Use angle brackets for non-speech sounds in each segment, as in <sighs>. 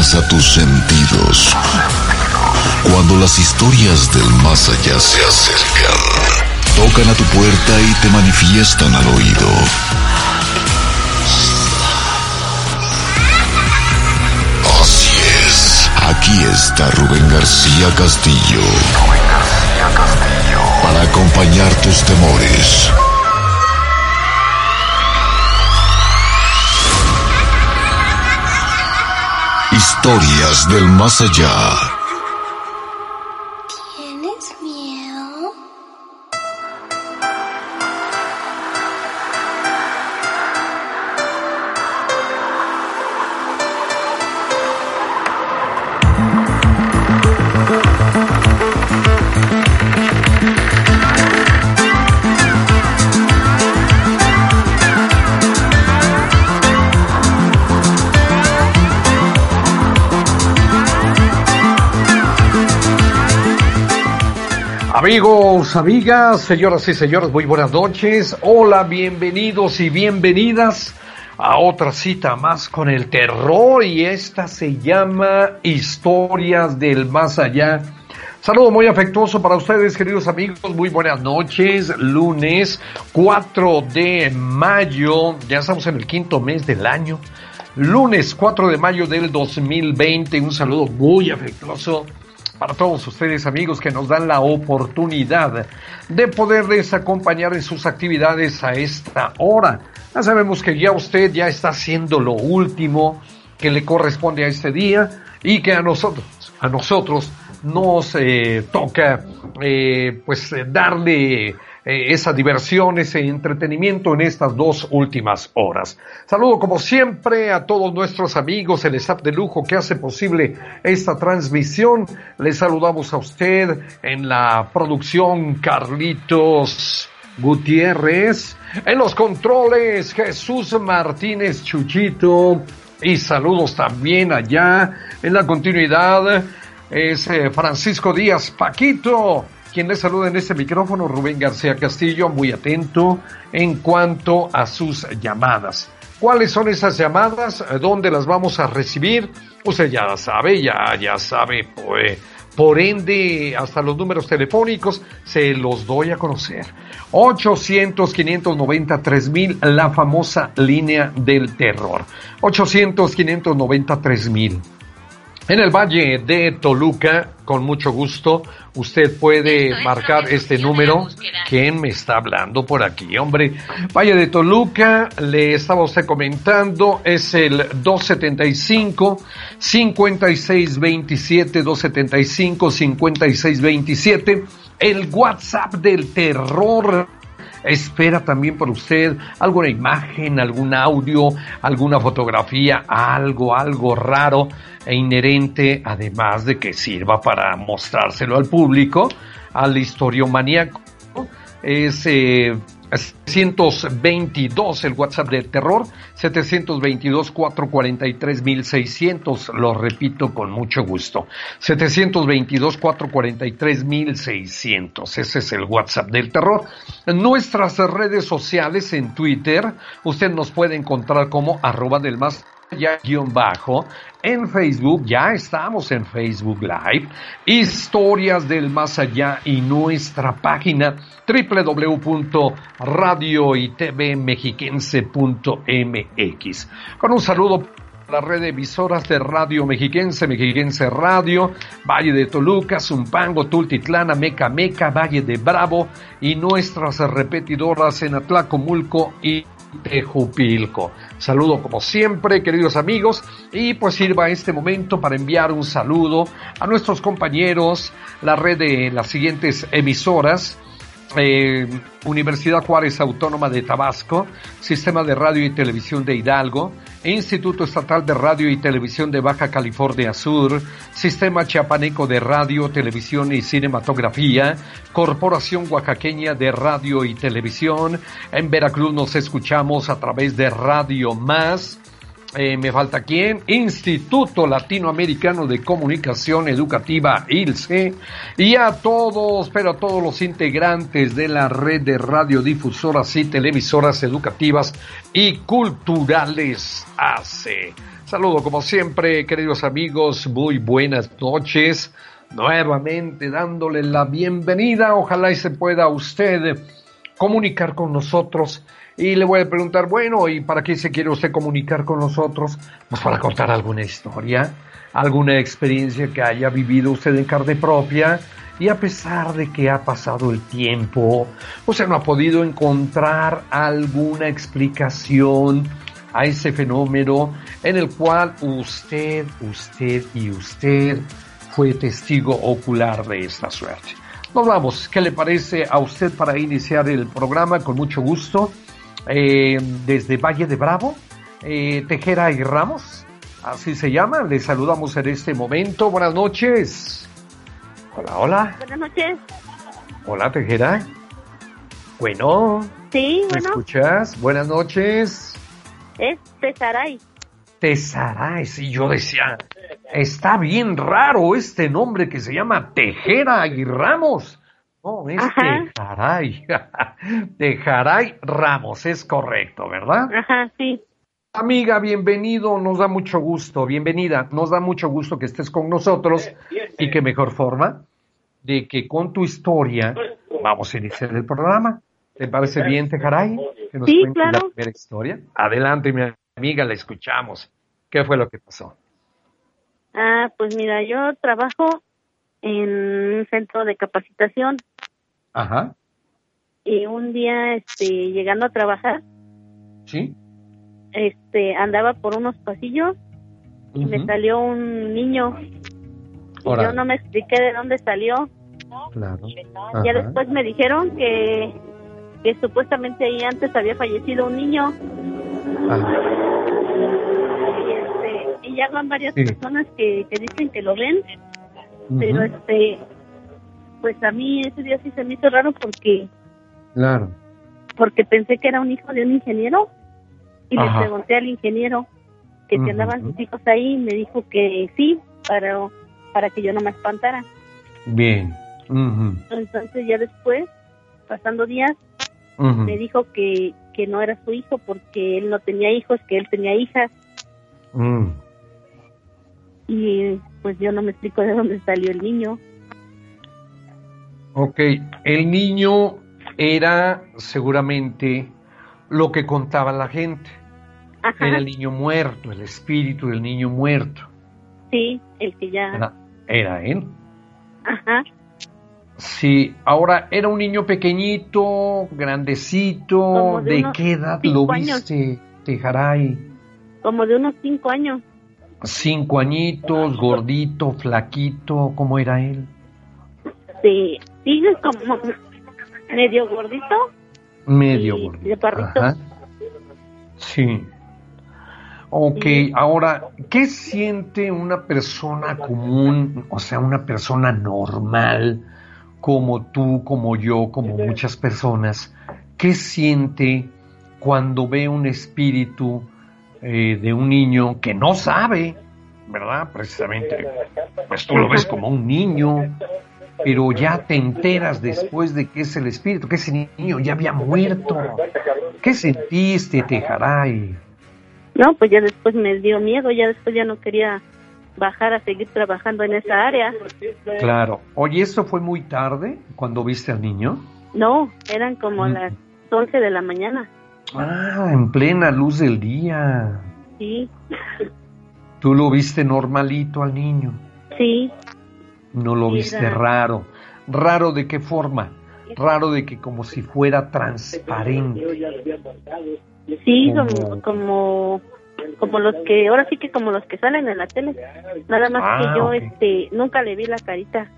amenaza tus sentidos. Cuando las historias del más allá se acercan, tocan a tu puerta y te manifiestan al oído. Así es, aquí está Rubén García Castillo. Para acompañar tus temores Historias del más allá. Amigas, señoras y señores, muy buenas noches. Hola, bienvenidos y bienvenidas a otra cita más con el terror y esta se llama Historias del Más Allá. Saludo muy afectuoso para ustedes, queridos amigos. Muy buenas noches. Lunes 4 de mayo. Ya estamos en el quinto mes del año. Lunes 4 de mayo del 2020. Un saludo muy afectuoso para todos ustedes amigos que nos dan la oportunidad de poderles acompañar en sus actividades a esta hora. Ya sabemos que ya usted ya está haciendo lo último que le corresponde a este día y que a nosotros, a nosotros nos eh, toca eh, pues darle eh, esa diversión, ese entretenimiento en estas dos últimas horas. Saludo como siempre a todos nuestros amigos, el staff de lujo que hace posible esta transmisión. Les saludamos a usted en la producción Carlitos Gutiérrez, en los controles Jesús Martínez Chuchito y saludos también allá en la continuidad es eh, Francisco Díaz Paquito quien les saluda en este micrófono, Rubén García Castillo, muy atento en cuanto a sus llamadas. ¿Cuáles son esas llamadas? ¿Dónde las vamos a recibir? Usted ya sabe, ya, ya sabe, pues, por ende, hasta los números telefónicos se los doy a conocer. 800-590-3000, la famosa línea del terror. 800-590-3000. En el Valle de Toluca, con mucho gusto, usted puede marcar este número. ¿Quién me está hablando por aquí, hombre? Valle de Toluca, le estaba usted comentando, es el 275 5627 275 5627, el WhatsApp del terror espera también por usted alguna imagen, algún audio, alguna fotografía, algo, algo raro e inherente, además de que sirva para mostrárselo al público, al historiomaníaco. Es eh, 722 el WhatsApp del terror, 722 443 1600, lo repito con mucho gusto. 722 443 1600, ese es el WhatsApp del terror. En nuestras redes sociales en Twitter, usted nos puede encontrar como arroba del más ya guion bajo. En Facebook, ya estamos en Facebook Live. Historias del más allá y nuestra página www.radioitvmexiquense.mx. Con un saludo la red de emisoras de Radio Mexiquense, Mexiquense Radio, Valle de Toluca, Zumpango, Tultitlana, Meca Meca, Valle de Bravo y nuestras repetidoras en Atlacomulco y Tejupilco. Saludo como siempre, queridos amigos, y pues sirva este momento para enviar un saludo a nuestros compañeros, la red de las siguientes emisoras, eh, Universidad Juárez Autónoma de Tabasco, Sistema de Radio y Televisión de Hidalgo, Instituto Estatal de Radio y Televisión de Baja California Sur, Sistema Chiapaneco de Radio, Televisión y Cinematografía, Corporación Oaxaqueña de Radio y Televisión, en Veracruz nos escuchamos a través de Radio Más, eh, me falta quién, Instituto Latinoamericano de Comunicación Educativa, ILCE, y a todos, pero a todos los integrantes de la red de radiodifusoras y televisoras educativas y culturales ACE. Saludo como siempre, queridos amigos, muy buenas noches. Nuevamente dándole la bienvenida. Ojalá y se pueda usted comunicar con nosotros. Y le voy a preguntar, bueno, ¿y para qué se quiere usted comunicar con nosotros? Pues para contar alguna historia, alguna experiencia que haya vivido usted en carne propia y a pesar de que ha pasado el tiempo, usted no ha podido encontrar alguna explicación a ese fenómeno en el cual usted, usted y usted fue testigo ocular de esta suerte. Nos vamos, ¿qué le parece a usted para iniciar el programa? Con mucho gusto. Eh, desde Valle de Bravo, eh, Tejera y Ramos, así se llama. Le saludamos en este momento. Buenas noches. Hola, hola. Buenas noches. Hola, Tejera. Bueno. Sí, ¿Me escuchas? Buenas noches. Es Tesaray. Tesaray, sí, yo decía, está bien raro este nombre que se llama Tejera y Ramos. No, es Tejaray. Tejaray <laughs> Ramos, es correcto, ¿verdad? Ajá, sí. Amiga, bienvenido, nos da mucho gusto, bienvenida, nos da mucho gusto que estés con nosotros y qué mejor forma de que con tu historia vamos a iniciar el programa. ¿Te parece bien, Tejaray? Que nos sí, claro. la primera historia. Adelante, mi amiga, la escuchamos. ¿Qué fue lo que pasó? Ah, pues mira, yo trabajo en un centro de capacitación. Ajá. Y un día, este, llegando a trabajar. Sí. Este, andaba por unos pasillos y me salió un niño. Y yo no me expliqué de dónde salió. Claro. Ya después me dijeron que, que supuestamente ahí antes había fallecido un niño. Ajá. Y, este, y ya van varias personas que, que dicen que lo ven pero este pues a mí ese día sí se me hizo raro porque claro. porque pensé que era un hijo de un ingeniero y le pregunté al ingeniero que si andaban sus hijos ahí y me dijo que sí para para que yo no me espantara. Bien. Entonces ya después pasando días me dijo que que no era su hijo porque él no tenía hijos que él tenía hijas. Mm. y pues yo no me explico de dónde salió el niño. Ok, el niño era seguramente lo que contaba la gente. Era el niño muerto, el espíritu del niño muerto. Sí, el que ya... Era, él. Ajá. Sí, ahora era un niño pequeñito, grandecito, ¿de, qué edad lo viste, Tejaray? Como de unos cinco años. Cinco añitos, gordito, flaquito, ¿cómo era él? Sí, sí, como medio gordito. Medio gordito. Sí. Ok, ahora, ¿qué siente una persona común, o sea, una persona normal, como tú, como yo, como muchas personas? ¿Qué siente cuando ve un espíritu eh, de un niño que no sabe, ¿verdad? Precisamente, pues tú lo ves como un niño, pero ya te enteras después de que es el espíritu, que ese niño ya había muerto. ¿Qué sentiste, Tejaray? No, pues ya después me dio miedo, ya después ya no quería bajar a seguir trabajando en esa área. Claro. Oye, ¿eso fue muy tarde cuando viste al niño? No, eran como mm. las 11 de la mañana. Ah, en plena luz del día. Sí. ¿Tú lo viste normalito al niño? Sí. No lo viste raro. ¿Raro de qué forma? Raro de que como si fuera transparente. Sí, como, como, como los que, ahora sí que como los que salen en la tele. Nada más que ah, yo este nunca le vi la carita.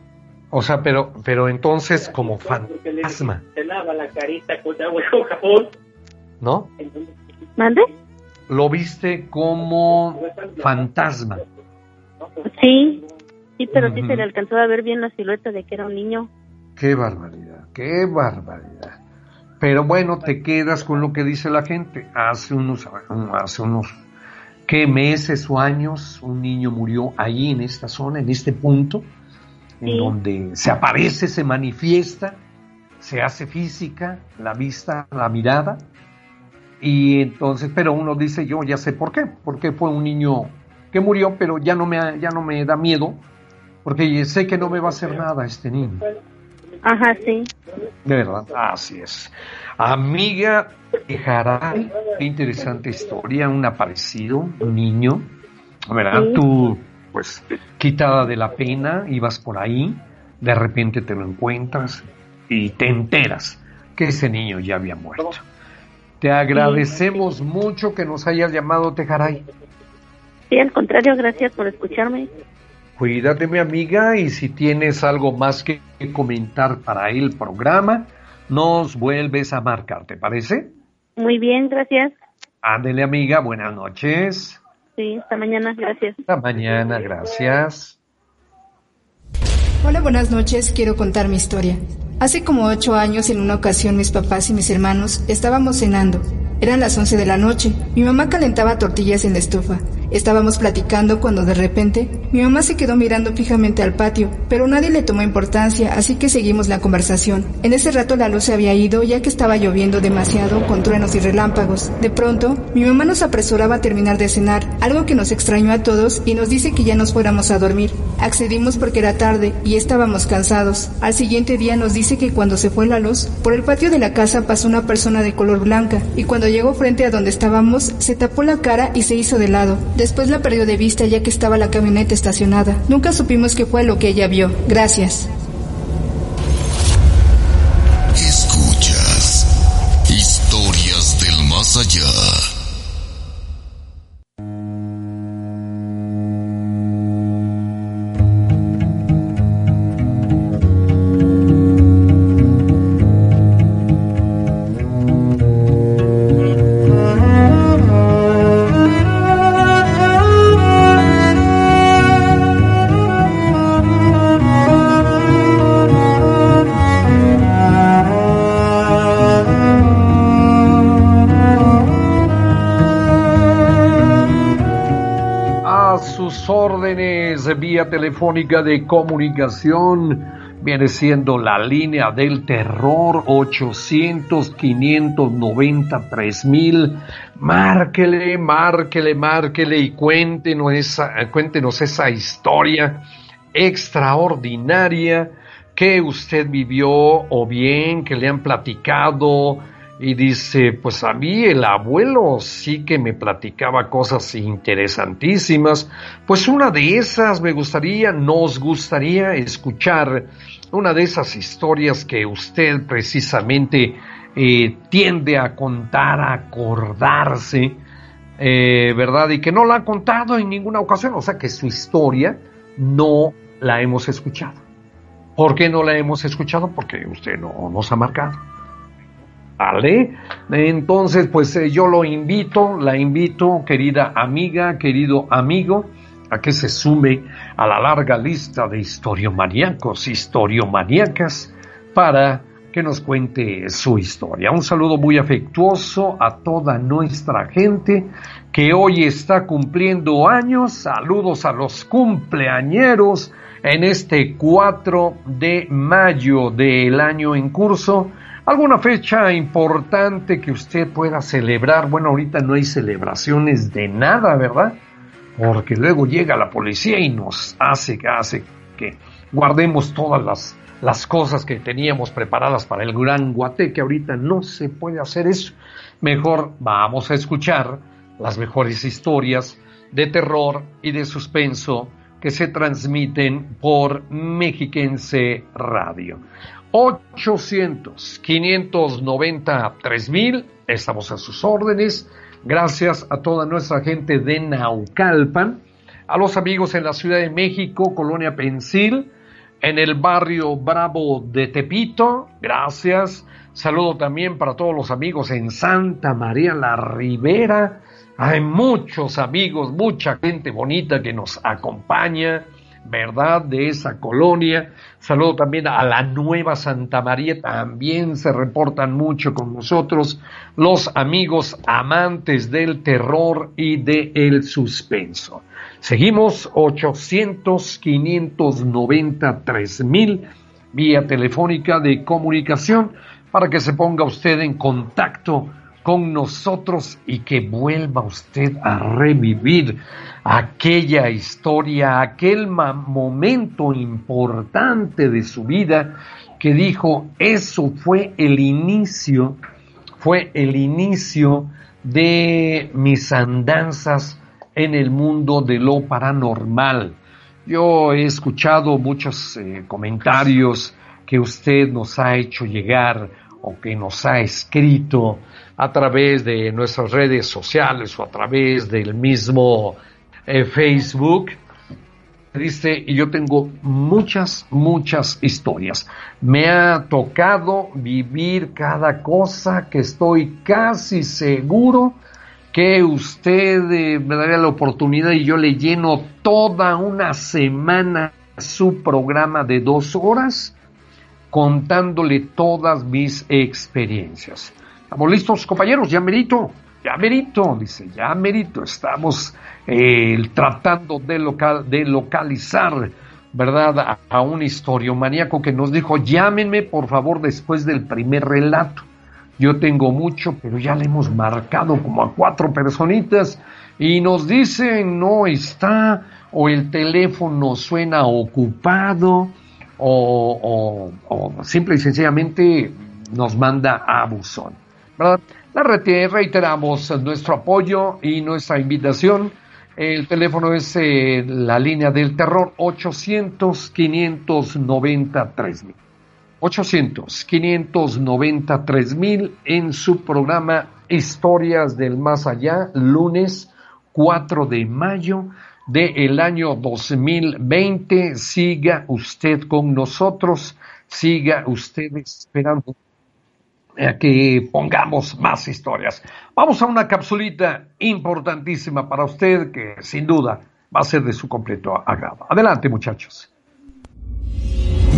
O sea, pero pero entonces como fantasma. Se lava la carita con agua y con jabón. ¿no? ¿Mande? Lo viste como fantasma. Sí, sí, pero sí se le alcanzó a ver bien la silueta de que era un niño. Qué barbaridad, qué barbaridad. Pero bueno, te quedas con lo que dice la gente. Hace unos, hace unos, ¿qué meses o años un niño murió ahí en esta zona, en este punto, en donde se aparece, se manifiesta, se hace física, la vista, la mirada, y entonces, pero uno dice, yo ya sé por qué, porque fue un niño que murió, pero ya no me, ya no me da miedo, porque sé que no me va a hacer nada este niño. Ajá, sí. De verdad, así es. Amiga Jaray, qué interesante historia, un aparecido, un niño, ¿verdad? Tú, pues, quitada de la pena, ibas por ahí, de repente te lo encuentras y te enteras que ese niño ya había muerto. Te agradecemos mucho que nos hayas llamado, Tejaray. Sí, al contrario, gracias por escucharme. Cuídate, mi amiga, y si tienes algo más que comentar para el programa, nos vuelves a marcar, ¿te parece? Muy bien, gracias. Ándele, amiga, buenas noches. Sí, hasta mañana, gracias. Hasta mañana, gracias. Hola, buenas noches, quiero contar mi historia. Hace como ocho años, en una ocasión, mis papás y mis hermanos estábamos cenando. Eran las once de la noche. Mi mamá calentaba tortillas en la estufa. Estábamos platicando cuando de repente mi mamá se quedó mirando fijamente al patio, pero nadie le tomó importancia, así que seguimos la conversación. En ese rato la luz se había ido ya que estaba lloviendo demasiado con truenos y relámpagos. De pronto, mi mamá nos apresuraba a terminar de cenar, algo que nos extrañó a todos y nos dice que ya nos fuéramos a dormir. Accedimos porque era tarde y estábamos cansados. Al siguiente día nos dice que cuando se fue la luz, por el patio de la casa pasó una persona de color blanca y cuando llegó frente a donde estábamos, se tapó la cara y se hizo de lado. Después la perdió de vista ya que estaba la camioneta estacionada. Nunca supimos qué fue lo que ella vio. Gracias. Telefónica de comunicación viene siendo la línea del terror 800 593 mil. Márquele, márquele, márquele y cuéntenos esa, cuéntenos esa historia extraordinaria que usted vivió o bien que le han platicado y dice, pues a mí el abuelo sí que me platicaba cosas interesantísimas. Pues una de esas me gustaría, nos gustaría escuchar una de esas historias que usted precisamente eh, tiende a contar, a acordarse, eh, ¿verdad? Y que no la ha contado en ninguna ocasión, o sea que su historia no la hemos escuchado. ¿Por qué no la hemos escuchado? Porque usted no nos ha marcado. Entonces, pues eh, yo lo invito, la invito, querida amiga, querido amigo, a que se sume a la larga lista de historiomaníacos, historiomaníacas, para que nos cuente su historia. Un saludo muy afectuoso a toda nuestra gente que hoy está cumpliendo años. Saludos a los cumpleañeros en este 4 de mayo del año en curso ¿Alguna fecha importante que usted pueda celebrar? Bueno, ahorita no hay celebraciones de nada, ¿verdad? Porque luego llega la policía y nos hace, hace que guardemos todas las, las cosas que teníamos preparadas para el gran guate, que ahorita no se puede hacer eso. Mejor vamos a escuchar las mejores historias de terror y de suspenso que se transmiten por Mexiquense Radio. 800 593 mil. Estamos a sus órdenes. Gracias a toda nuestra gente de Naucalpan, a los amigos en la Ciudad de México, Colonia Pensil, en el barrio Bravo de Tepito. Gracias. Saludo también para todos los amigos en Santa María la Ribera. Hay muchos amigos, mucha gente bonita que nos acompaña ¿verdad? De esa colonia. Saludo también a la Nueva Santa María, también se reportan mucho con nosotros los amigos amantes del terror y del el suspenso. Seguimos 800 593 mil vía telefónica de comunicación para que se ponga usted en contacto con nosotros y que vuelva usted a revivir aquella historia, aquel momento importante de su vida que dijo, eso fue el inicio, fue el inicio de mis andanzas en el mundo de lo paranormal. Yo he escuchado muchos eh, comentarios que usted nos ha hecho llegar o que nos ha escrito a través de nuestras redes sociales o a través del mismo eh, Facebook. Dice, y yo tengo muchas, muchas historias. Me ha tocado vivir cada cosa que estoy casi seguro que usted eh, me daría la oportunidad y yo le lleno toda una semana su programa de dos horas contándole todas mis experiencias. ¿Estamos listos, compañeros? Ya merito, ya merito, dice, ya merito. Estamos eh, tratando de, local, de localizar, ¿verdad?, a, un historiomaníaco que nos dijo, llámenme por favor después del primer relato. Yo tengo mucho, pero ya le hemos marcado como a cuatro personitas y nos dicen no está o el teléfono suena ocupado o, simple y sencillamente nos manda a buzón. ¿verdad? La reiteramos nuestro apoyo y nuestra invitación. El teléfono es eh, la línea del terror 800 593 mil. 800-593 en su programa Historias del Más Allá, lunes 4 de mayo del año 2020. Siga usted con nosotros, siga usted esperando a que pongamos más historias. Vamos a una capsulita importantísima para usted que sin duda va a ser de su completo agrado. Adelante muchachos.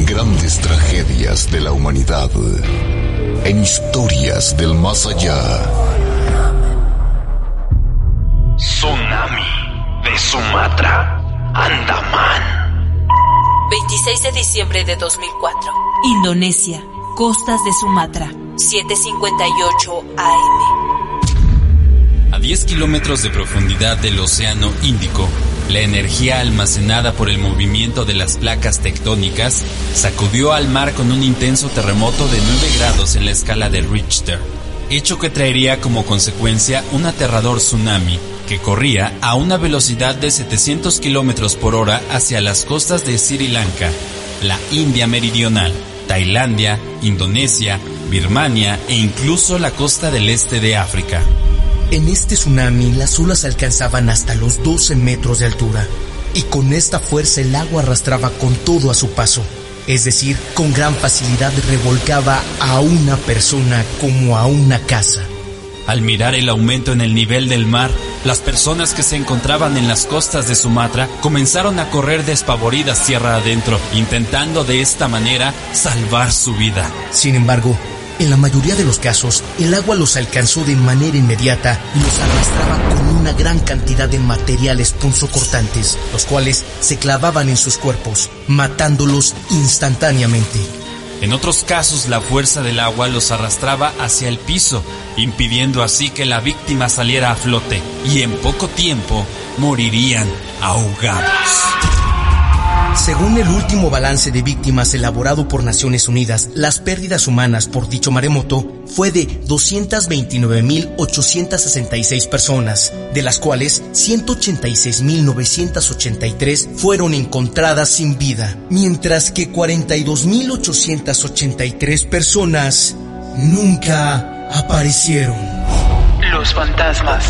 Grandes tragedias de la humanidad en historias del más allá. Tsunami de Sumatra, Andaman. 26 de diciembre de 2004. Indonesia, costas de Sumatra, 7:58 AM. A 10 kilómetros de profundidad del Océano Índico, la energía almacenada por el movimiento de las placas tectónicas sacudió al mar con un intenso terremoto de 9 grados en la escala de Richter, hecho que traería como consecuencia un aterrador tsunami que corría a una velocidad de 700 kilómetros por hora hacia las costas de Sri Lanka, la India Meridional, Tailandia, Indonesia, Birmania e incluso la costa del este de África. En este tsunami las olas alcanzaban hasta los 12 metros de altura y con esta fuerza el agua arrastraba con todo a su paso. Es decir, con gran facilidad revolcaba a una persona como a una casa. Al mirar el aumento en el nivel del mar, las personas que se encontraban en las costas de Sumatra comenzaron a correr despavoridas tierra adentro, intentando de esta manera salvar su vida. Sin embargo, en la mayoría de los casos, el agua los alcanzó de manera inmediata y los arrastraba con una gran cantidad de materiales punzocortantes, los cuales se clavaban en sus cuerpos, matándolos instantáneamente. En otros casos, la fuerza del agua los arrastraba hacia el piso, impidiendo así que la víctima saliera a flote, y en poco tiempo morirían ahogados. Según el último balance de víctimas elaborado por Naciones Unidas, las pérdidas humanas por dicho maremoto fue de 229.866 personas, de las cuales 186.983 fueron encontradas sin vida, mientras que 42.883 personas nunca aparecieron. Los fantasmas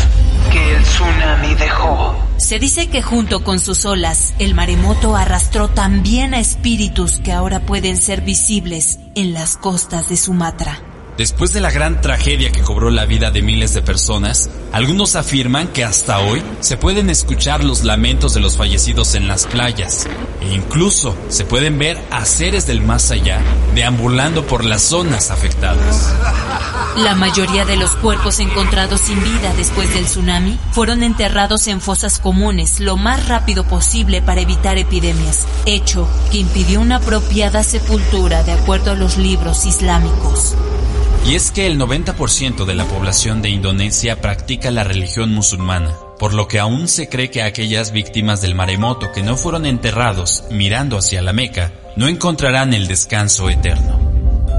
que el tsunami dejó. Se dice que junto con sus olas, el maremoto arrastró también a espíritus que ahora pueden ser visibles en las costas de Sumatra. Después de la gran tragedia que cobró la vida de miles de personas, algunos afirman que hasta hoy se pueden escuchar los lamentos de los fallecidos en las playas e incluso se pueden ver a seres del más allá deambulando por las zonas afectadas. La mayoría de los cuerpos encontrados sin vida después del tsunami fueron enterrados en fosas comunes lo más rápido posible para evitar epidemias, hecho que impidió una apropiada sepultura de acuerdo a los libros islámicos. Y es que el 90% de la población de Indonesia practica la religión musulmana, por lo que aún se cree que aquellas víctimas del maremoto que no fueron enterrados mirando hacia la Meca no encontrarán el descanso eterno.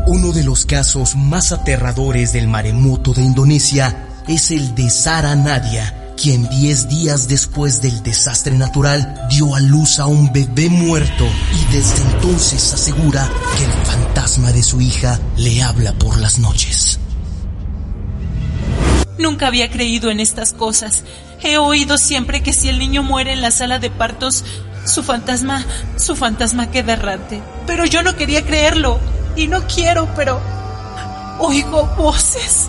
Uno de los casos más aterradores del maremoto de Indonesia es el de Sara Nadia, quien 10 días después del desastre natural dio a luz a un bebé muerto y desde entonces asegura que el fantasma de su hija le habla por las noches. Nunca había creído en estas cosas. He oído siempre que si el niño muere en la sala de partos, su fantasma, su fantasma queda errante. Pero yo no quería creerlo. Y no quiero, pero oigo voces.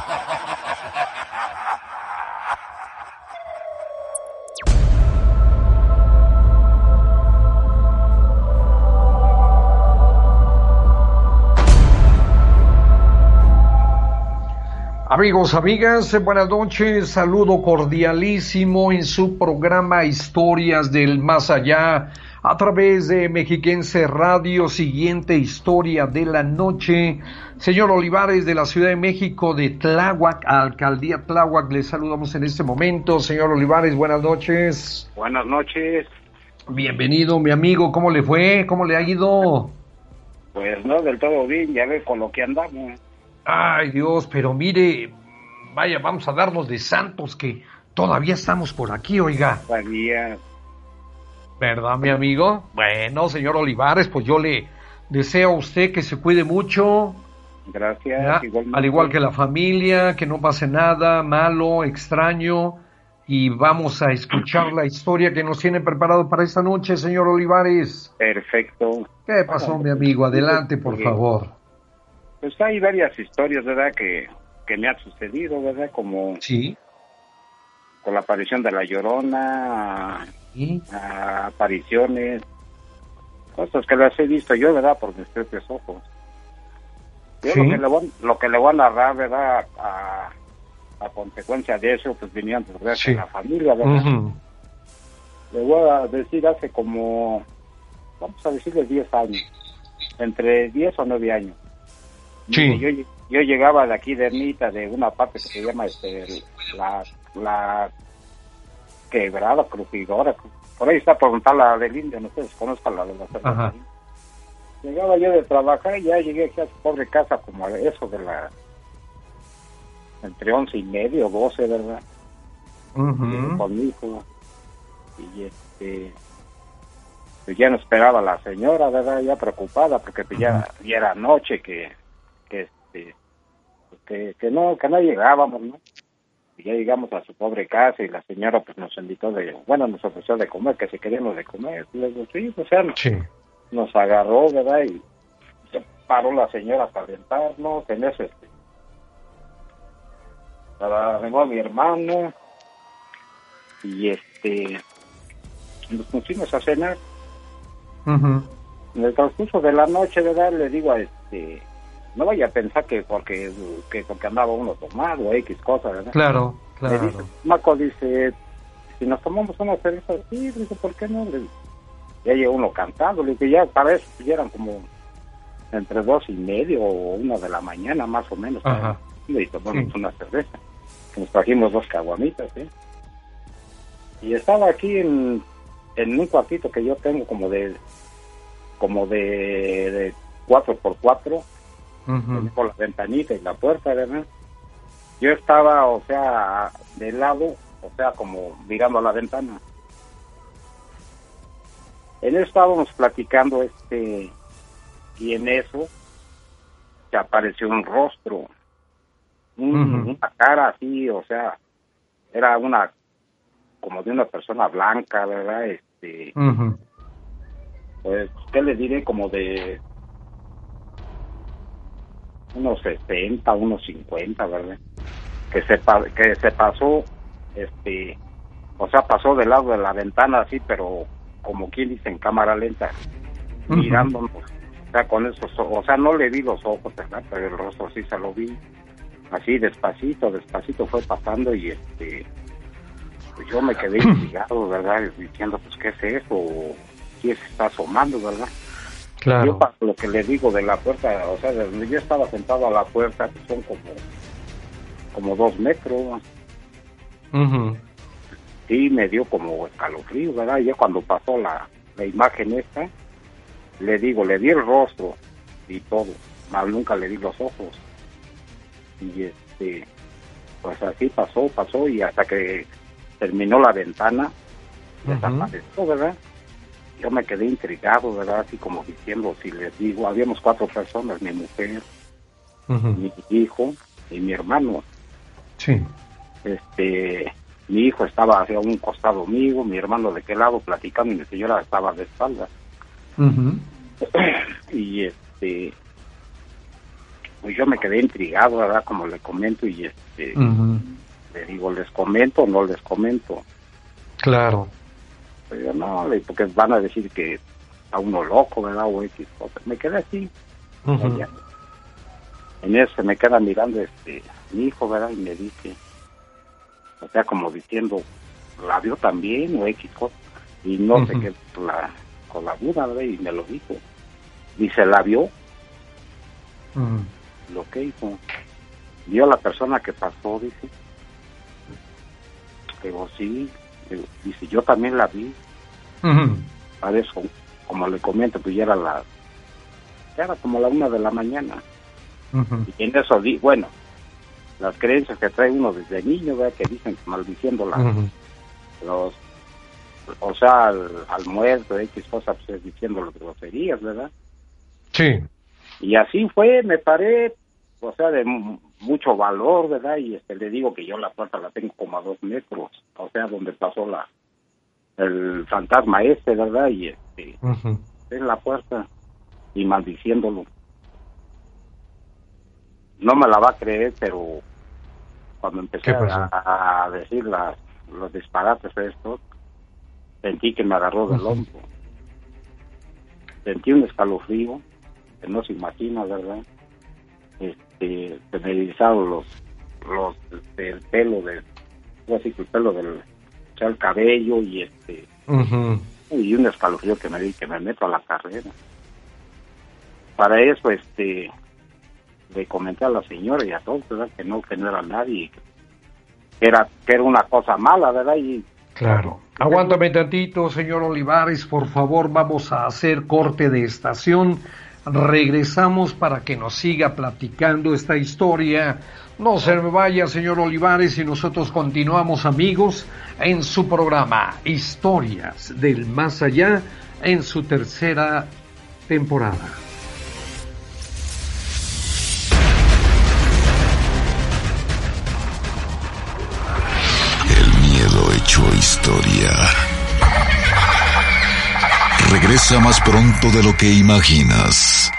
Amigos, amigas, buenas noches, saludo cordialísimo en su programa Historias del Más Allá a través de Mexiquense Radio, siguiente historia de la noche. Señor Olivares de la Ciudad de México de Tláhuac, Alcaldía Tláhuac, le saludamos en este momento. Señor Olivares, buenas noches. Buenas noches. Bienvenido, mi amigo, ¿cómo le fue? ¿Cómo le ha ido? Pues no del todo bien, ya ve con lo que andamos. Ay Dios, pero mire, vaya, vamos a darnos de santos que todavía estamos por aquí, oiga. Todavía. ¿Verdad, mi amigo? Bueno, señor Olivares, pues yo le deseo a usted que se cuide mucho. Gracias. Al igual que la familia, que no pase nada malo, extraño. Y vamos a escuchar la historia que nos tiene preparado para esta noche, señor Olivares. Perfecto. ¿Qué pasó, mi amigo? Adelante, por favor. Pues hay varias historias, ¿verdad? Que, que me han sucedido, ¿verdad? Como sí. con la aparición de la llorona, apariciones, cosas que las he visto yo, ¿verdad? Por mis propios ojos. Yo lo, que le voy, lo que le voy a narrar, ¿verdad? A, a consecuencia de eso, pues venían de sí. la familia, ¿verdad? Le voy a decir hace como, vamos a decirle 10 años, entre 10 o 9 años. Sí. Yo, yo, llegaba de aquí de Ermita, de una parte que se llama este, la, la quebrada, crujidora. Por ahí está por la del Indio, no sé si conozcan la de la Llegaba yo de trabajar y ya llegué aquí a su pobre casa como a eso de la... entre once y medio, doce, ¿verdad? Con mi hijo. Y este... Pues ya no esperaba la señora, ¿verdad? Ya preocupada porque pues ya, ya era noche que que este que, que no que no llegábamos no y ya llegamos a su pobre casa y la señora pues nos invitó de bueno nos ofreció de comer que si queríamos de comer. Les digo sí pues sea, sí. nos agarró verdad y se paró la señora para aventarnos en eso este para a mi hermano y este nos pusimos a cenar. Uh en el transcurso de la noche verdad le digo a este no vaya a pensar que porque que porque andaba uno tomado o X cosas, ¿verdad? Claro, claro. Dice, Maco dice, si nos tomamos una cerveza, sí, dice, ¿por qué no? Le, ya llegó uno cantando, le dije, ya para eso ya eran como entre dos y medio o una de la mañana, más o menos. Ajá. Y tomamos sí. una cerveza. Nos trajimos dos caguamitas, ¿eh? Y estaba aquí en, en un cuartito que yo tengo como de como de, de 4 por 4 Uh -huh. por la ventanita y la puerta, ¿verdad? Yo estaba, o sea, de lado, o sea, como mirando a la ventana. En eso estábamos platicando, este, y en eso se apareció un rostro, un, uh -huh. una cara así, o sea, era una, como de una persona blanca, ¿verdad? Este, uh -huh. pues, ¿qué le diré? Como de unos 60, unos 50, ¿verdad? Que se, que se pasó, este, o sea, pasó del lado de la ventana así, pero como quien dice en cámara lenta, uh -huh. mirándonos, o sea, con esos, o sea, no le vi los ojos, ¿verdad? Pero el rostro sí se lo vi. así despacito, despacito fue pasando y este, pues yo me quedé <clears throat> intrigado, ¿verdad? Diciendo, pues, ¿qué es eso? ¿Quién se está asomando, verdad? Claro. Yo lo que le digo de la puerta, o sea, donde yo estaba sentado a la puerta, pues, son como, como dos metros. Sí, me dio como escalofrío, ¿verdad? Y ya cuando pasó la, la imagen esta, le digo, le di el rostro y todo, más nunca le di los ojos. Y este, pues así pasó, pasó y hasta que terminó la ventana, desapareció, ¿verdad? Yo me quedé intrigado, ¿verdad? Así como diciendo, si les digo, habíamos cuatro personas, mi mujer, mi hijo y mi hermano. Sí. Este, mi hijo estaba hacia un costado mío, mi hermano de qué lado platicando y mi señora estaba de espaldas. <clears throat> y este, pues yo me quedé intrigado, ¿verdad? Como le comento y este, le digo, ¿les comento o no les comento? Claro. Pero no, porque van a decir que a uno loco, ¿verdad? O X Me quedé así. En eso se me queda mirando este, mi hijo, ¿verdad? Y me dice, o sea, como diciendo, ¿la vio también o X cosa? Y no sé qué, la, con la duda, ¿verdad? Y me lo dijo. Dice, ¿la vio? Lo que hizo. Vio la persona que pasó, dice. Digo, sí. Dice, yo también la vi. A eso, como le comento, pues ya era la... Ya era como la una de la mañana. Y en eso, di, bueno, las creencias que trae uno desde niño, ¿verdad? que dicen maldiciendo la, los, o sea, al, muerto, X cosas, pues diciendo las groserías, ¿verdad? Sí. Y así fue, me paré, o sea, de mucho valor, ¿verdad? Y este, le digo que yo la puerta la tengo como a dos metros, o sea, donde pasó la el fantasma este, ¿verdad? Y este, es la puerta y maldiciéndolo. No me la va a creer, pero cuando empecé a, decir las, los disparates estos, sentí que me agarró del hombro. Sentí un escalofrío que no se imagina, ¿verdad? Este, se me erizaron los, los, del pelo, de, así que el pelo del, el cabello y este, y un escalofrío que me di, que me meto a la carrera. Para eso, este, le comenté a la señora y a todos, ¿verdad? Que no, que no era nadie, que era, que era una cosa mala, ¿verdad? Y, claro. Aguántame tantito, señor Olivares, por favor, vamos a hacer corte de estación. Regresamos para que nos siga platicando esta historia. No se me vaya, señor Olivares, y nosotros continuamos, amigos, en su programa Historias del Más Allá, en su tercera temporada. hecho historia. Regresa más pronto de lo que imaginas.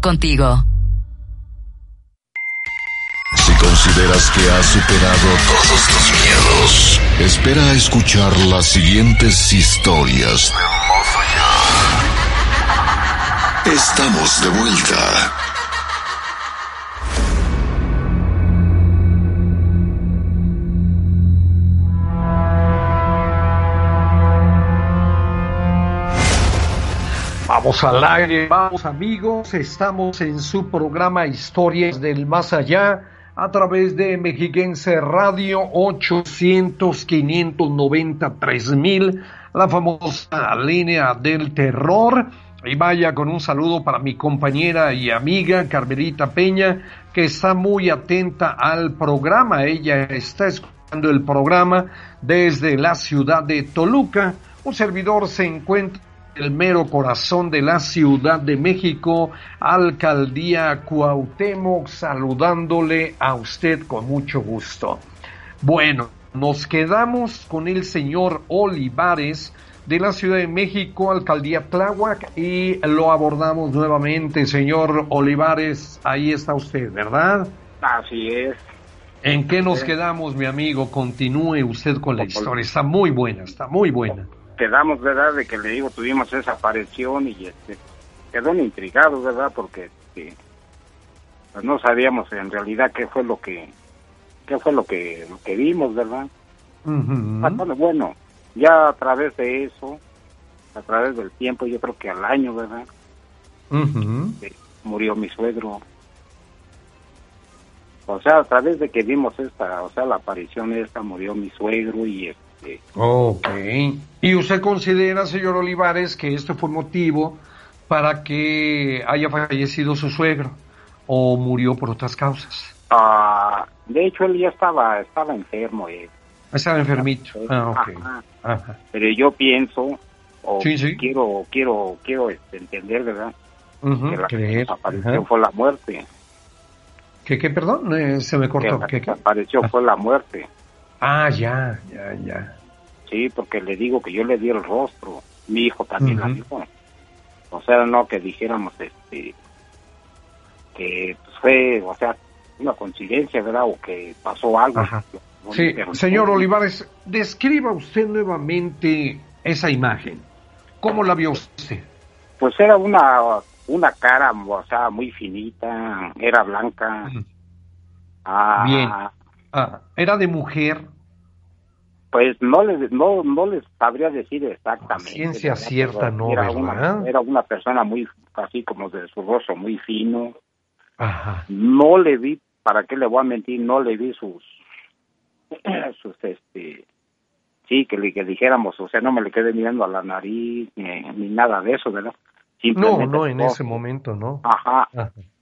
Contigo. Si consideras que has superado todos tus miedos, espera a escuchar las siguientes historias Estamos de vuelta. Vamos vamos amigos, estamos en su programa Historias del Más Allá a través de Mexiquense Radio 800 590 3000, la famosa línea del terror. Y vaya con un saludo para mi compañera y amiga Carmelita Peña, que está muy atenta al programa. Ella está escuchando el programa desde la ciudad de Toluca. Un servidor se encuentra en el mero corazón de la Ciudad de México, Alcaldía Cuauhtémoc, saludándole a usted con mucho gusto. Bueno, nos quedamos con el señor Olivares de la Ciudad de México, Alcaldía Tláhuac, y lo abordamos nuevamente, señor Olivares. Ahí está usted, ¿verdad? Así es. ¿En qué nos quedamos, mi amigo? Continúe usted con la historia. Está muy buena, está muy buena. Quedamos, ¿verdad? De que le digo, tuvimos esa aparición y este, quedó intrigado, ¿verdad? Porque este, pues no sabíamos en realidad qué fue lo que qué fue lo que, que vimos, ¿verdad? Ah, bueno, ya a través de eso, a través del tiempo, yo creo que al año, ¿verdad? Eh, murió mi suegro. O sea, a través de que vimos esta, o sea, la aparición esta, murió mi suegro y este... Ok. ¿Y usted considera, señor Olivares, que esto fue motivo para que haya fallecido su suegro o murió por otras causas? Ah, de hecho, él ya estaba, estaba enfermo. Eh. Estaba enfermito. Ah, ok. Pero yo pienso, o quiero, quiero, quiero este, entender, ¿verdad? que la aparición fue la muerte. ¿Qué, qué, perdón? Eh, se me cortó. Que ¿Qué, apareció fue la muerte. Ah, ya, ya, ya. Sí, porque le digo que yo le di el rostro. Mi hijo también la vio. O sea, no que dijéramos este que pues, fue, o sea, una coincidencia, ¿verdad? O que pasó algo. sí, señor Olivares, describa usted nuevamente esa imagen. ¿Cómo la vio usted? Pues era una, una cara, o sea, muy finita, era blanca. ah, Bien. Ah, ¿Era de mujer? Pues no les, no, no les sabría decir exactamente. Ciencia cierta, no, era una, era una persona muy, así como de su rostro muy fino. Ajá. No le vi ¿para qué le voy a mentir? No le vi sus, <clears throat> sus, este, sí, que, le, que dijéramos, o sea, no me le quedé mirando a la nariz, ni, nada de eso, ¿verdad? no, no, en ese momento, ¿no? Ajá,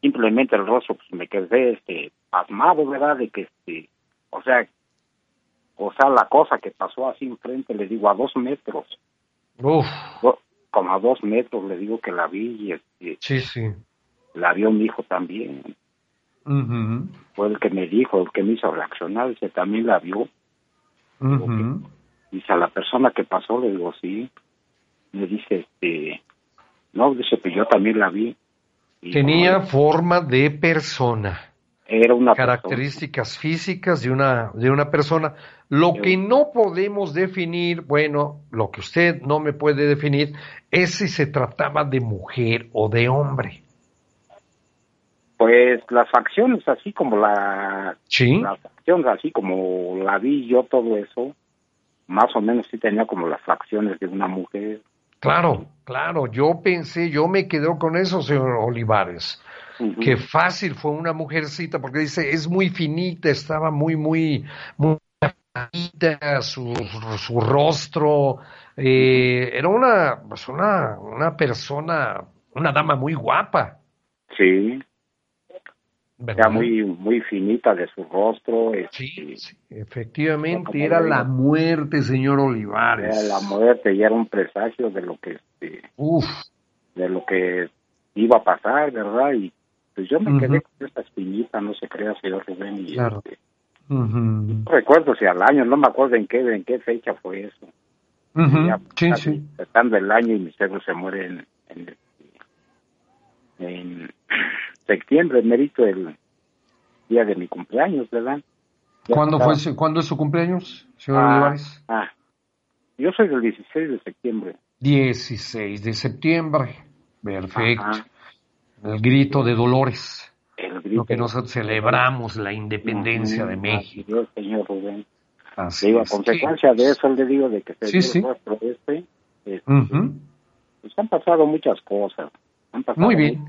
simplemente el rostro, pues me quedé, este, pasmado, ¿verdad? De que, este, o sea, o sea, la cosa que pasó así enfrente, le digo, a dos metros. Uf. Como a dos metros, le digo que la vi y, este, sí, sí. La vio mi hijo también. Fue el que me dijo, el que me hizo reaccionar, dice, también la vio. Dice, a la persona que pasó, le digo, sí. Me dice, este, no, dice que yo también la vi. Tenía forma de persona. Era una características físicas de una de una persona. Lo que no podemos definir, bueno, lo que usted no me puede definir es si se trataba de mujer o de hombre. Pues las facciones así como la... Sí. Las facciones así como la vi yo, todo eso, más o menos sí tenía como las facciones de una mujer. Claro, claro, yo pensé, yo me quedo con eso, señor Olivares, que fácil fue una mujercita, porque dice, es muy finita, estaba muy, muy, muy finita, su, su rostro, eh, era una, pues una, una persona, una dama muy guapa. Sí. Era muy, muy finita de su rostro. Sí, este, efectivamente, era la muerte, señor Olivares. Era la muerte y era un presagio de lo que, este, Uf. de lo que iba a pasar, ¿verdad? Y pues yo me quedé con esta espinita, no se crea, señor Rubén. Y claro. Este, no recuerdo si al año, no me acuerdo en qué, en qué fecha fue eso. sí, sí. Estando el año y mi cerebro se muere en, en, en <clears throat> septiembre, mérito el día de mi cumpleaños, ¿verdad? ¿Cuándo, fue, ¿Cuándo es su cumpleaños, señor ah? Ah, yo soy del 16 de septiembre. 16 de septiembre, perfecto. El grito de Dolores. El grito lo que nosotros celebramos la independencia de México. Dios, señor Rubén. Así digo, a consecuencia de eso, le digo de que se sí, sí. este, este pues han pasado muchas cosas. Muy bien.